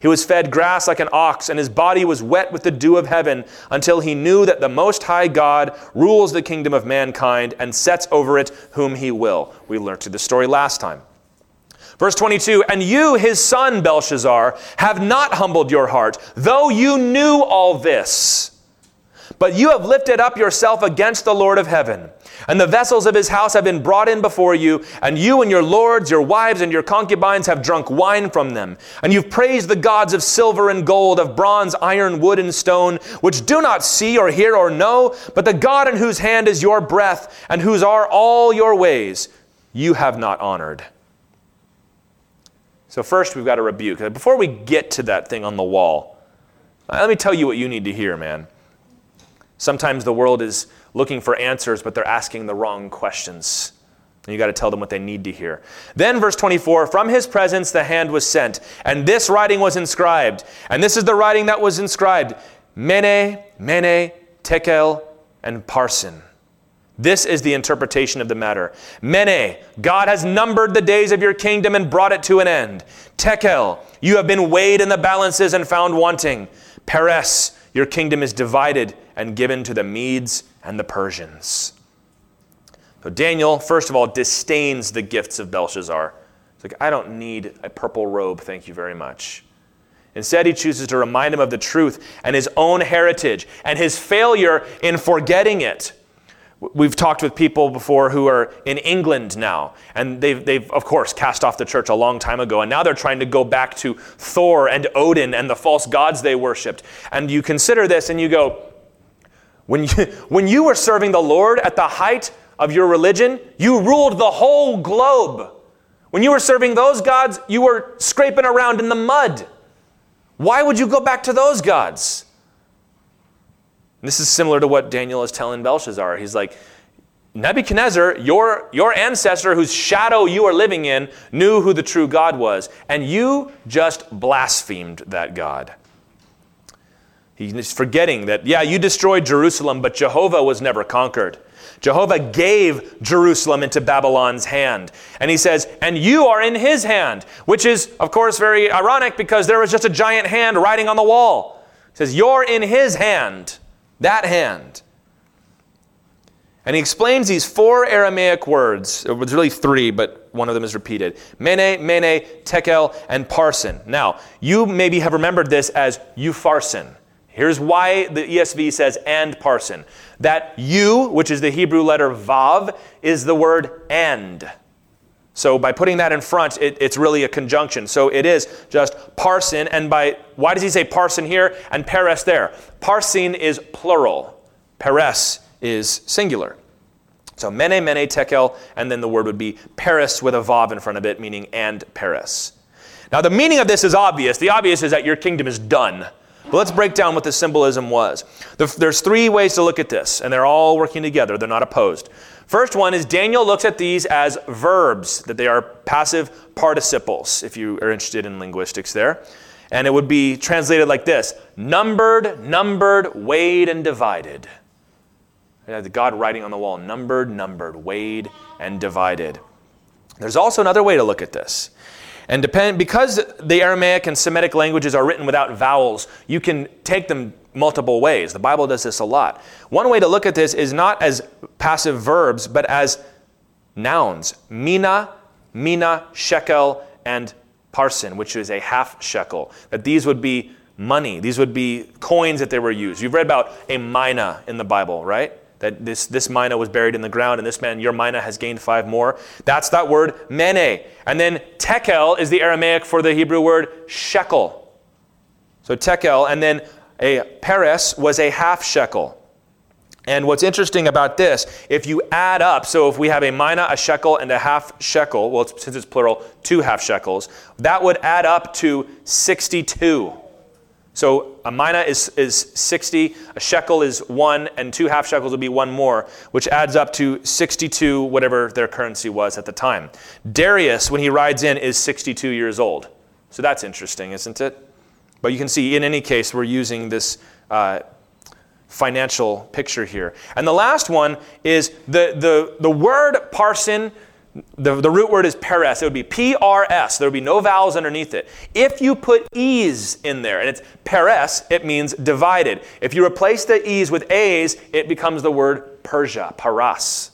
He was fed grass like an ox, and his body was wet with the dew of heaven, until he knew that the Most High God rules the kingdom of mankind and sets over it whom he will. We learned to the story last time. Verse 22 And you, his son Belshazzar, have not humbled your heart, though you knew all this. But you have lifted up yourself against the Lord of heaven. And the vessels of his house have been brought in before you, and you and your lords, your wives, and your concubines have drunk wine from them. And you've praised the gods of silver and gold, of bronze, iron, wood, and stone, which do not see or hear or know, but the God in whose hand is your breath, and whose are all your ways, you have not honored. So, first, we've got to rebuke. Before we get to that thing on the wall, let me tell you what you need to hear, man. Sometimes the world is looking for answers, but they're asking the wrong questions. And you got to tell them what they need to hear. Then, verse 24 From his presence the hand was sent, and this writing was inscribed. And this is the writing that was inscribed Mene, Mene, Tekel, and Parsin. This is the interpretation of the matter. Mene, God has numbered the days of your kingdom and brought it to an end. Tekel, you have been weighed in the balances and found wanting. Peres, your kingdom is divided and given to the Medes and the Persians. So Daniel, first of all, disdains the gifts of Belshazzar. He's like, I don't need a purple robe, thank you very much. Instead, he chooses to remind him of the truth and his own heritage and his failure in forgetting it. We've talked with people before who are in England now, and they've, they've, of course, cast off the church a long time ago, and now they're trying to go back to Thor and Odin and the false gods they worshiped. And you consider this and you go, when you, when you were serving the Lord at the height of your religion, you ruled the whole globe. When you were serving those gods, you were scraping around in the mud. Why would you go back to those gods? This is similar to what Daniel is telling Belshazzar. He's like, Nebuchadnezzar, your, your ancestor whose shadow you are living in, knew who the true God was, and you just blasphemed that God. He's forgetting that, yeah, you destroyed Jerusalem, but Jehovah was never conquered. Jehovah gave Jerusalem into Babylon's hand. And he says, and you are in his hand, which is, of course, very ironic because there was just a giant hand writing on the wall. He says, You're in his hand, that hand. And he explains these four Aramaic words. It was really three, but one of them is repeated Mene, Mene, Tekel, and Parsin. Now, you maybe have remembered this as Upharsin. Here's why the ESV says and parsin. That you, which is the Hebrew letter vav, is the word and. So by putting that in front, it, it's really a conjunction. So it is just parsin, and by why does he say parsin here and peres there? Parsin is plural. Peres is singular. So mene, mene, tekel, and then the word would be peres with a vav in front of it, meaning and peres. Now the meaning of this is obvious. The obvious is that your kingdom is done. But let's break down what the symbolism was. There's three ways to look at this, and they're all working together. They're not opposed. First one is Daniel looks at these as verbs, that they are passive participles, if you are interested in linguistics there. And it would be translated like this numbered, numbered, weighed, and divided. The God writing on the wall numbered, numbered, weighed, and divided. There's also another way to look at this. And depend, because the Aramaic and Semitic languages are written without vowels, you can take them multiple ways. The Bible does this a lot. One way to look at this is not as passive verbs, but as nouns. Mina, mina, shekel, and parsin, which is a half shekel. That these would be money. These would be coins that they were used. You've read about a mina in the Bible, right? That this, this mina was buried in the ground, and this man, your mina, has gained five more. That's that word, mene. And then tekel is the Aramaic for the Hebrew word shekel. So tekel, and then a peres was a half shekel. And what's interesting about this, if you add up, so if we have a mina, a shekel, and a half shekel, well, since it's plural, two half shekels, that would add up to 62. So a mina is, is 60, a shekel is one, and two half shekels would be one more, which adds up to 62, whatever their currency was at the time. Darius, when he rides in, is 62 years old. So that's interesting, isn't it? But you can see, in any case, we're using this uh, financial picture here. And the last one is the, the, the word parsin, the, the root word is peres. It would be P R S. There would be no vowels underneath it. If you put E's in there, and it's peres, it means divided. If you replace the E's with A's, it becomes the word Persia, paras.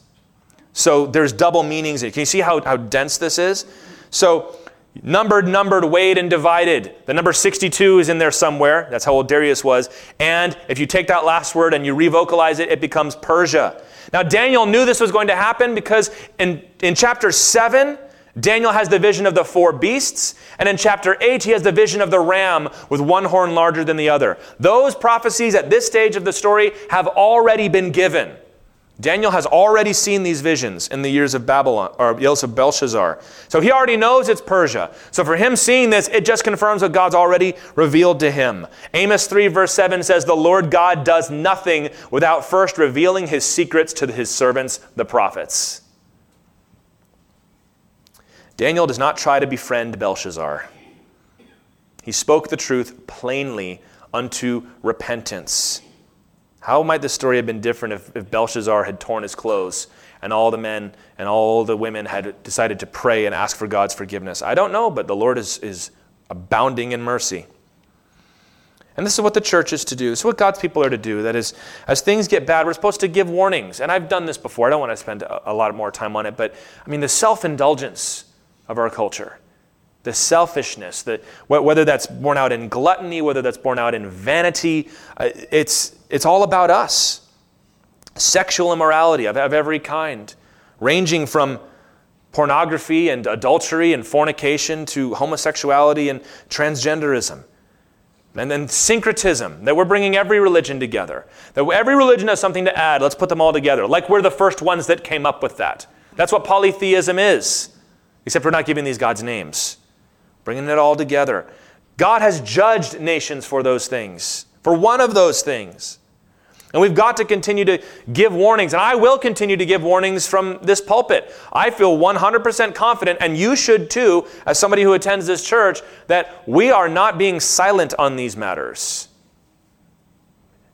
So there's double meanings. Can you see how, how dense this is? So Numbered, numbered, weighed, and divided. The number 62 is in there somewhere. That's how old Darius was. And if you take that last word and you revocalize it, it becomes Persia. Now, Daniel knew this was going to happen because in, in chapter 7, Daniel has the vision of the four beasts, and in chapter 8, he has the vision of the ram with one horn larger than the other. Those prophecies at this stage of the story have already been given. Daniel has already seen these visions in the years of Babylon or years of Belshazzar. So he already knows it's Persia. So for him seeing this, it just confirms what God's already revealed to him. Amos 3 verse 7 says, The Lord God does nothing without first revealing his secrets to his servants, the prophets. Daniel does not try to befriend Belshazzar. He spoke the truth plainly unto repentance. How might the story have been different if, if Belshazzar had torn his clothes and all the men and all the women had decided to pray and ask for God's forgiveness? I don't know, but the Lord is, is abounding in mercy. And this is what the church is to do. This is what God's people are to do. That is, as things get bad, we're supposed to give warnings. And I've done this before. I don't want to spend a, lot more time on it, but I mean, the self indulgence of our culture the selfishness, that whether that's born out in gluttony, whether that's born out in vanity, uh, it's, it's all about us. Sexual immorality of, of every kind, ranging from pornography and adultery and fornication to homosexuality and transgenderism. And then syncretism, that we're bringing every religion together. That every religion has something to add, let's put them all together. Like we're the first ones that came up with that. That's what polytheism is, except we're not giving these gods names bringing it all together. God has judged nations for those things, for one of those things. And we've got to continue to give warnings, and I will continue to give warnings from this pulpit. I feel 100% confident, and you should too, as somebody who attends this church, that we are not being silent on these matters.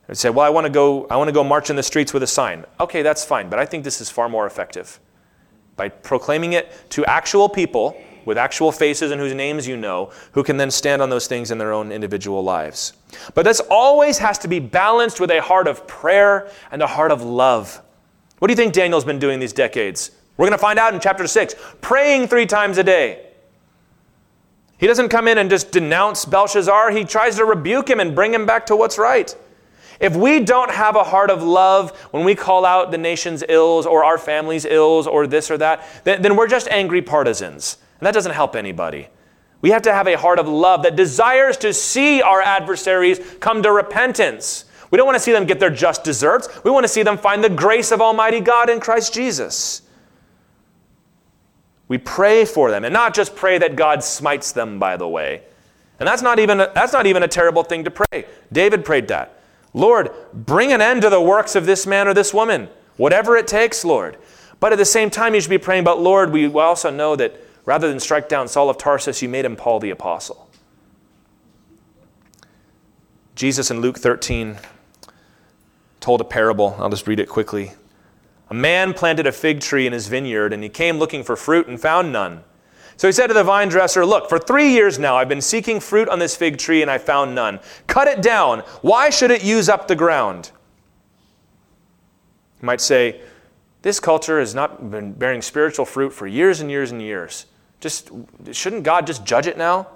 I say, well, I want to go, I want to go march in the streets with a sign. Okay, that's fine, but I think this is far more effective. By proclaiming it to actual people with actual faces and whose names you know, who can then stand on those things in their own individual lives. But this always has to be balanced with a heart of prayer and a heart of love. What do you think Daniel's been doing these decades? We're going to find out in chapter 6. Praying three times a day. He doesn't come in and just denounce Belshazzar, he tries to rebuke him and bring him back to what's right. If we don't have a heart of love when we call out the nation's ills or our family's ills or this or that, then, then we're just angry partisans. And that doesn't help anybody. We have to have a heart of love that desires to see our adversaries come to repentance. We don't want to see them get their just deserts. We want to see them find the grace of Almighty God in Christ Jesus. We pray for them, and not just pray that God smites them, by the way. And that's not even a, that's not even a terrible thing to pray. David prayed that. Lord, bring an end to the works of this man or this woman, whatever it takes, Lord. But at the same time, you should be praying, but Lord, we also know that rather than strike down Saul of Tarsus, you made him Paul the Apostle. Jesus in Luke 13 told a parable. I'll just read it quickly. A man planted a fig tree in his vineyard, and he came looking for fruit and found none. So he said to the vine dresser, Look, for three years now I've been seeking fruit on this fig tree and I found none. Cut it down. Why should it use up the ground? You might say, This culture has not been bearing spiritual fruit for years and years and years. Just shouldn't God just judge it now?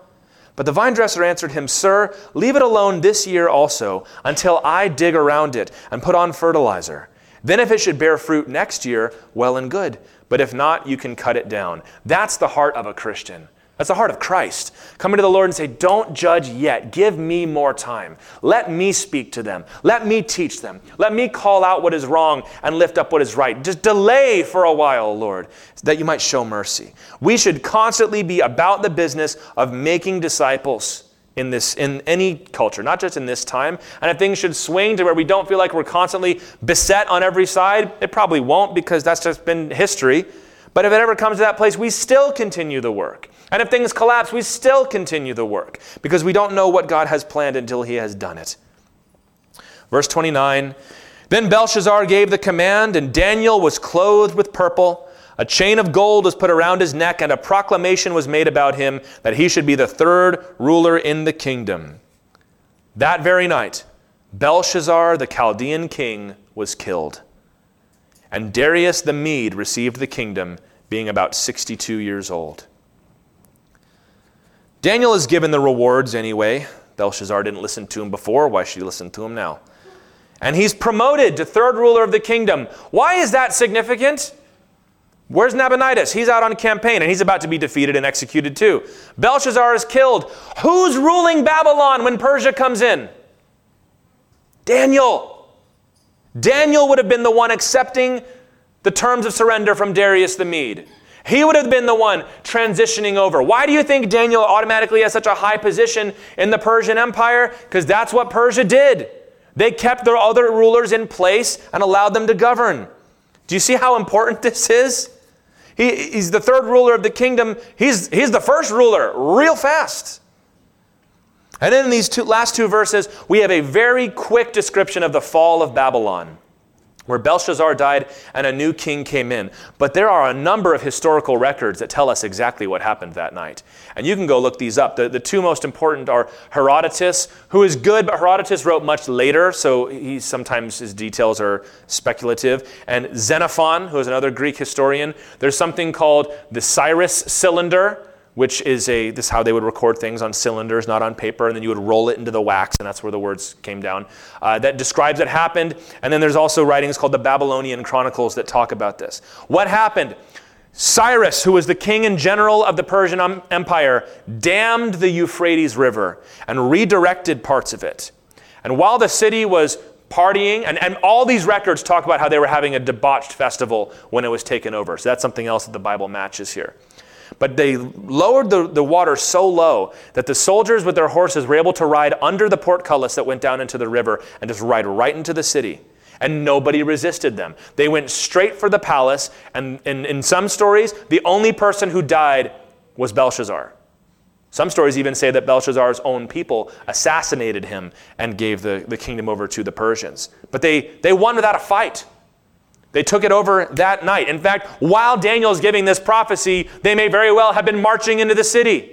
But the vine dresser answered him, Sir, leave it alone this year also, until I dig around it and put on fertilizer. Then, if it should bear fruit next year, well and good. But if not, you can cut it down. That's the heart of a Christian. That's the heart of Christ. Coming to the Lord and say, Don't judge yet. Give me more time. Let me speak to them. Let me teach them. Let me call out what is wrong and lift up what is right. Just delay for a while, Lord, that you might show mercy. We should constantly be about the business of making disciples in this in any culture, not just in this time. And if things should swing to where we don't feel like we're constantly beset on every side, it probably won't because that's just been history. But if it ever comes to that place, we still continue the work. And if things collapse, we still continue the work because we don't know what God has planned until he has done it. Verse 29 Then Belshazzar gave the command, and Daniel was clothed with purple a chain of gold was put around his neck, and a proclamation was made about him that he should be the third ruler in the kingdom. That very night, Belshazzar, the Chaldean king, was killed. And Darius the Mede received the kingdom, being about 62 years old. Daniel is given the rewards anyway. Belshazzar didn't listen to him before. Why should he listen to him now? And he's promoted to third ruler of the kingdom. Why is that significant? Where's Nabonidus? He's out on campaign and he's about to be defeated and executed too. Belshazzar is killed. Who's ruling Babylon when Persia comes in? Daniel. Daniel would have been the one accepting the terms of surrender from Darius the Mede. He would have been the one transitioning over. Why do you think Daniel automatically has such a high position in the Persian Empire? Because that's what Persia did. They kept their other rulers in place and allowed them to govern. Do you see how important this is? He, he's the third ruler of the kingdom. He's, he's the first ruler real fast. And in these two, last two verses, we have a very quick description of the fall of Babylon where Belshazzar died and a new king came in. But there are a number of historical records that tell us exactly what happened that night. And you can go look these up. The, the two most important are Herodotus, who is good, but Herodotus wrote much later, so he sometimes his details are speculative, and Xenophon, who is another Greek historian. There's something called the Cyrus cylinder which is a this is how they would record things on cylinders, not on paper, and then you would roll it into the wax, and that's where the words came down. Uh, that describes what happened, and then there's also writings called the Babylonian Chronicles that talk about this. What happened? Cyrus, who was the king and general of the Persian Empire, dammed the Euphrates River and redirected parts of it. And while the city was partying, and, and all these records talk about how they were having a debauched festival when it was taken over. So that's something else that the Bible matches here. But they lowered the, the water so low that the soldiers with their horses were able to ride under the portcullis that went down into the river and just ride right into the city. And nobody resisted them. They went straight for the palace, and in, some stories, the only person who died was Belshazzar. Some stories even say that Belshazzar's own people assassinated him and gave the, the kingdom over to the Persians. But they, they won without a fight. They took it over that night. In fact, while Daniel is giving this prophecy, they may very well have been marching into the city.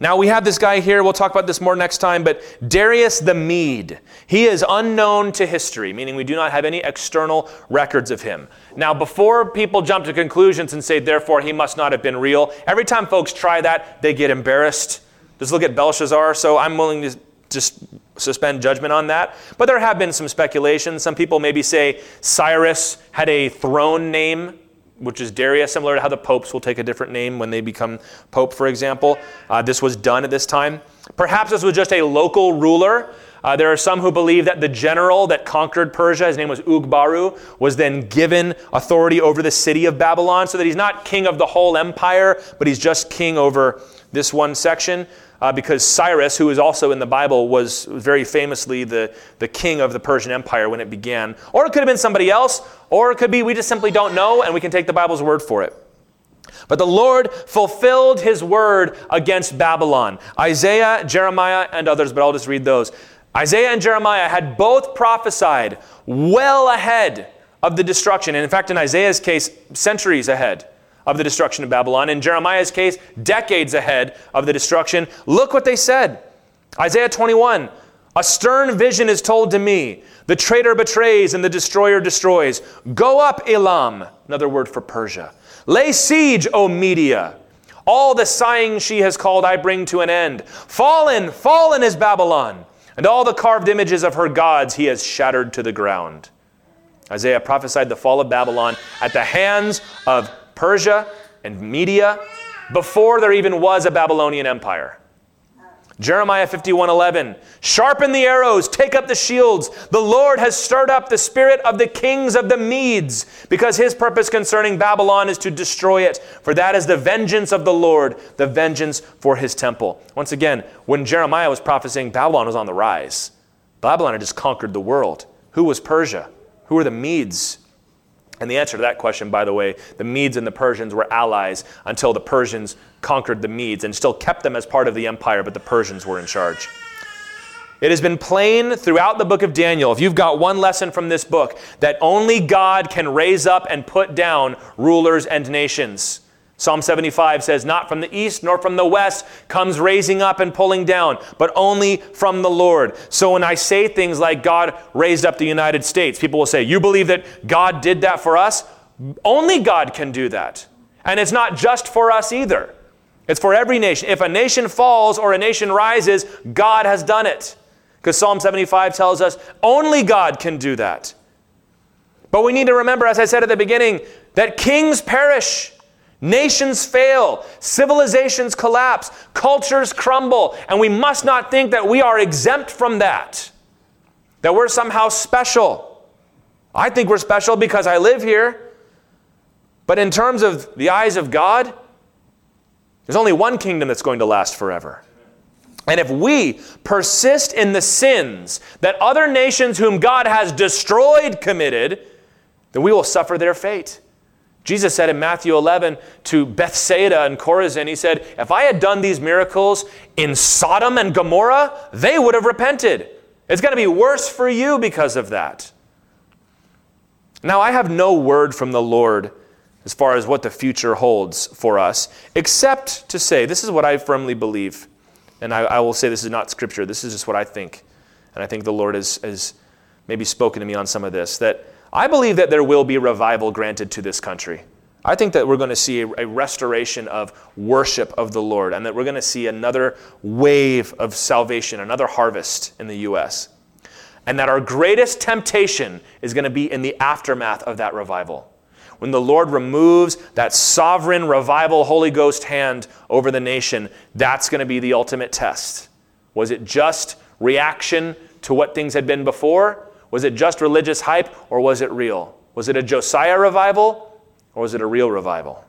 Now we have this guy here, we'll talk about this more next time, but Darius the Mede. He is unknown to history, meaning we do not have any external records of him. Now, before people jump to conclusions and say, therefore, he must not have been real, every time folks try that, they get embarrassed. Just look at Belshazzar, so I'm willing to just suspend judgment on that. But there have been some speculation. Some people maybe say Cyrus had a throne name which is Darius, similar to how the popes will take a different name when they become pope, for example. Uh, this was done at this time. Perhaps this was just a local ruler. Uh, there are some who believe that the general that conquered Persia, his name was Ugbaru, was then given authority over the city of Babylon, so that he's not king of the whole empire, but he's just king over this one section uh, because Cyrus, who is also in the Bible, was very famously the, the king of the Persian Empire when it began. Or it could have been somebody else, or it could be we just simply don't know and we can take the Bible's word for it. But the Lord fulfilled his word against Babylon. Isaiah, Jeremiah, and others, but I'll just read those. Isaiah and Jeremiah had both prophesied well ahead of the destruction. And in fact, in Isaiah's case, centuries ahead of the destruction of Babylon. In Jeremiah's case, decades ahead of the destruction. Look what they said. Isaiah 21 A stern vision is told to me. The traitor betrays and the destroyer destroys. Go up, Elam, another word for Persia. Lay siege, O Media. All the sighing she has called I bring to an end. Fallen, fallen is Babylon, and all the carved images of her gods he has shattered to the ground. Isaiah prophesied the fall of Babylon at the hands of Persia and Media before there even was a Babylonian empire. Jeremiah 51:11 Sharpen the arrows, take up the shields. The Lord has stirred up the spirit of the kings of the Medes, because his purpose concerning Babylon is to destroy it, for that is the vengeance of the Lord, the vengeance for his temple. Once again, when Jeremiah was prophesying, Babylon was on the rise. Babylon had just conquered the world. Who was Persia? Who were the Medes? And the answer to that question, by the way, the Medes and the Persians were allies until the Persians conquered the Medes and still kept them as part of the empire, but the Persians were in charge. It has been plain throughout the book of Daniel, if you've got one lesson from this book, that only God can raise up and put down rulers and nations. Psalm 75 says, Not from the east nor from the west comes raising up and pulling down, but only from the Lord. So when I say things like God raised up the United States, people will say, You believe that God did that for us? Only God can do that. And it's not just for us either, it's for every nation. If a nation falls or a nation rises, God has done it. Because Psalm 75 tells us only God can do that. But we need to remember, as I said at the beginning, that kings perish. Nations fail, civilizations collapse, cultures crumble, and we must not think that we are exempt from that, that we're somehow special. I think we're special because I live here, but in terms of the eyes of God, there's only one kingdom that's going to last forever. And if we persist in the sins that other nations whom God has destroyed committed, then we will suffer their fate. Jesus said in Matthew 11 to Bethsaida and Chorazin, He said, If I had done these miracles in Sodom and Gomorrah, they would have repented. It's going to be worse for you because of that. Now, I have no word from the Lord as far as what the future holds for us, except to say, this is what I firmly believe. And I, I will say this is not scripture, this is just what I think. And I think the Lord has, has maybe spoken to me on some of this that I believe that there will be revival granted to this country. I think that we're going to see a, a, restoration of worship of the Lord and that we're going to see another wave of salvation, another harvest in the U.S. And that our greatest temptation is going to be in the aftermath of that revival. When the Lord removes that sovereign revival Holy Ghost hand over the nation, that's going to be the ultimate test. Was it just reaction to what things had been before? Was it just religious hype or was it real? Was it a Josiah revival or was it a real revival?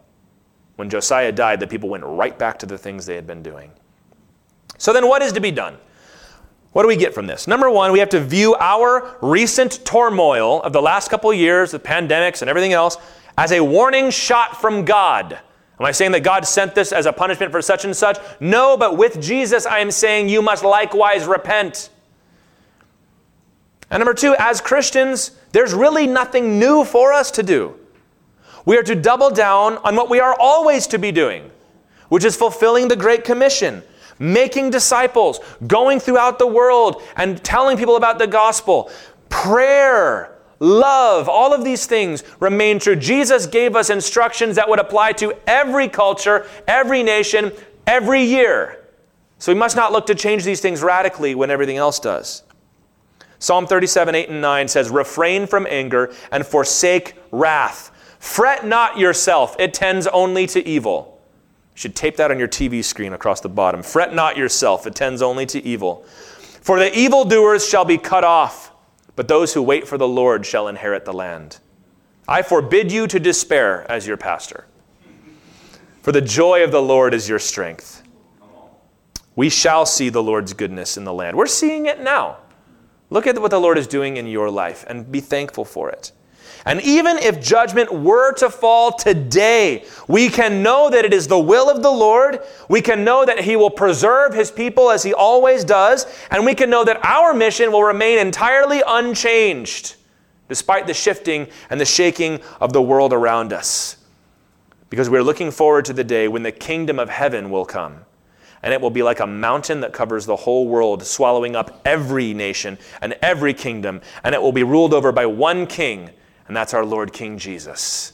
When Josiah died, the people went right back to the things they had been doing. So then, what is to be done? What do we get from this? Number one, we have to view our recent turmoil of the last couple of years, the pandemics and everything else, as a warning shot from God. Am I saying that God sent this as a punishment for such and such? No, but with Jesus, I am saying you must likewise repent. And number two, as Christians, there's really nothing new for us to do. We are to double down on what we are always to be doing, which is fulfilling the Great Commission. making disciples, going throughout the world and telling people about the gospel, prayer, love, all of these things remain true. Jesus gave us instructions that would apply to every culture, every nation, every year. So we must not look to change these things radically when everything else does. Psalm 37, 8 and 9 says, Refrain from anger and forsake wrath. Fret not yourself, it tends only to evil. You should tape that on your TV screen across the bottom. Fret not yourself, it tends only to evil. For the evildoers shall be cut off, but those who wait for the Lord shall inherit the land. I forbid you to despair as your pastor, for the joy of the Lord is your strength. We shall see the Lord's goodness in the land. We're seeing it now. Look at what the Lord is doing in your life and be thankful for it. And even if judgment were to fall today, we can know that it is the will of the Lord. We can know that He will preserve His people as He always does. And we can know that our mission will remain entirely unchanged despite the shifting and the shaking of the world around us. Because we're looking forward to the day when the kingdom of heaven will come and it will be like a mountain that covers the whole world, swallowing up every nation and every kingdom, and it will be ruled over by one king, and that's our Lord King Jesus.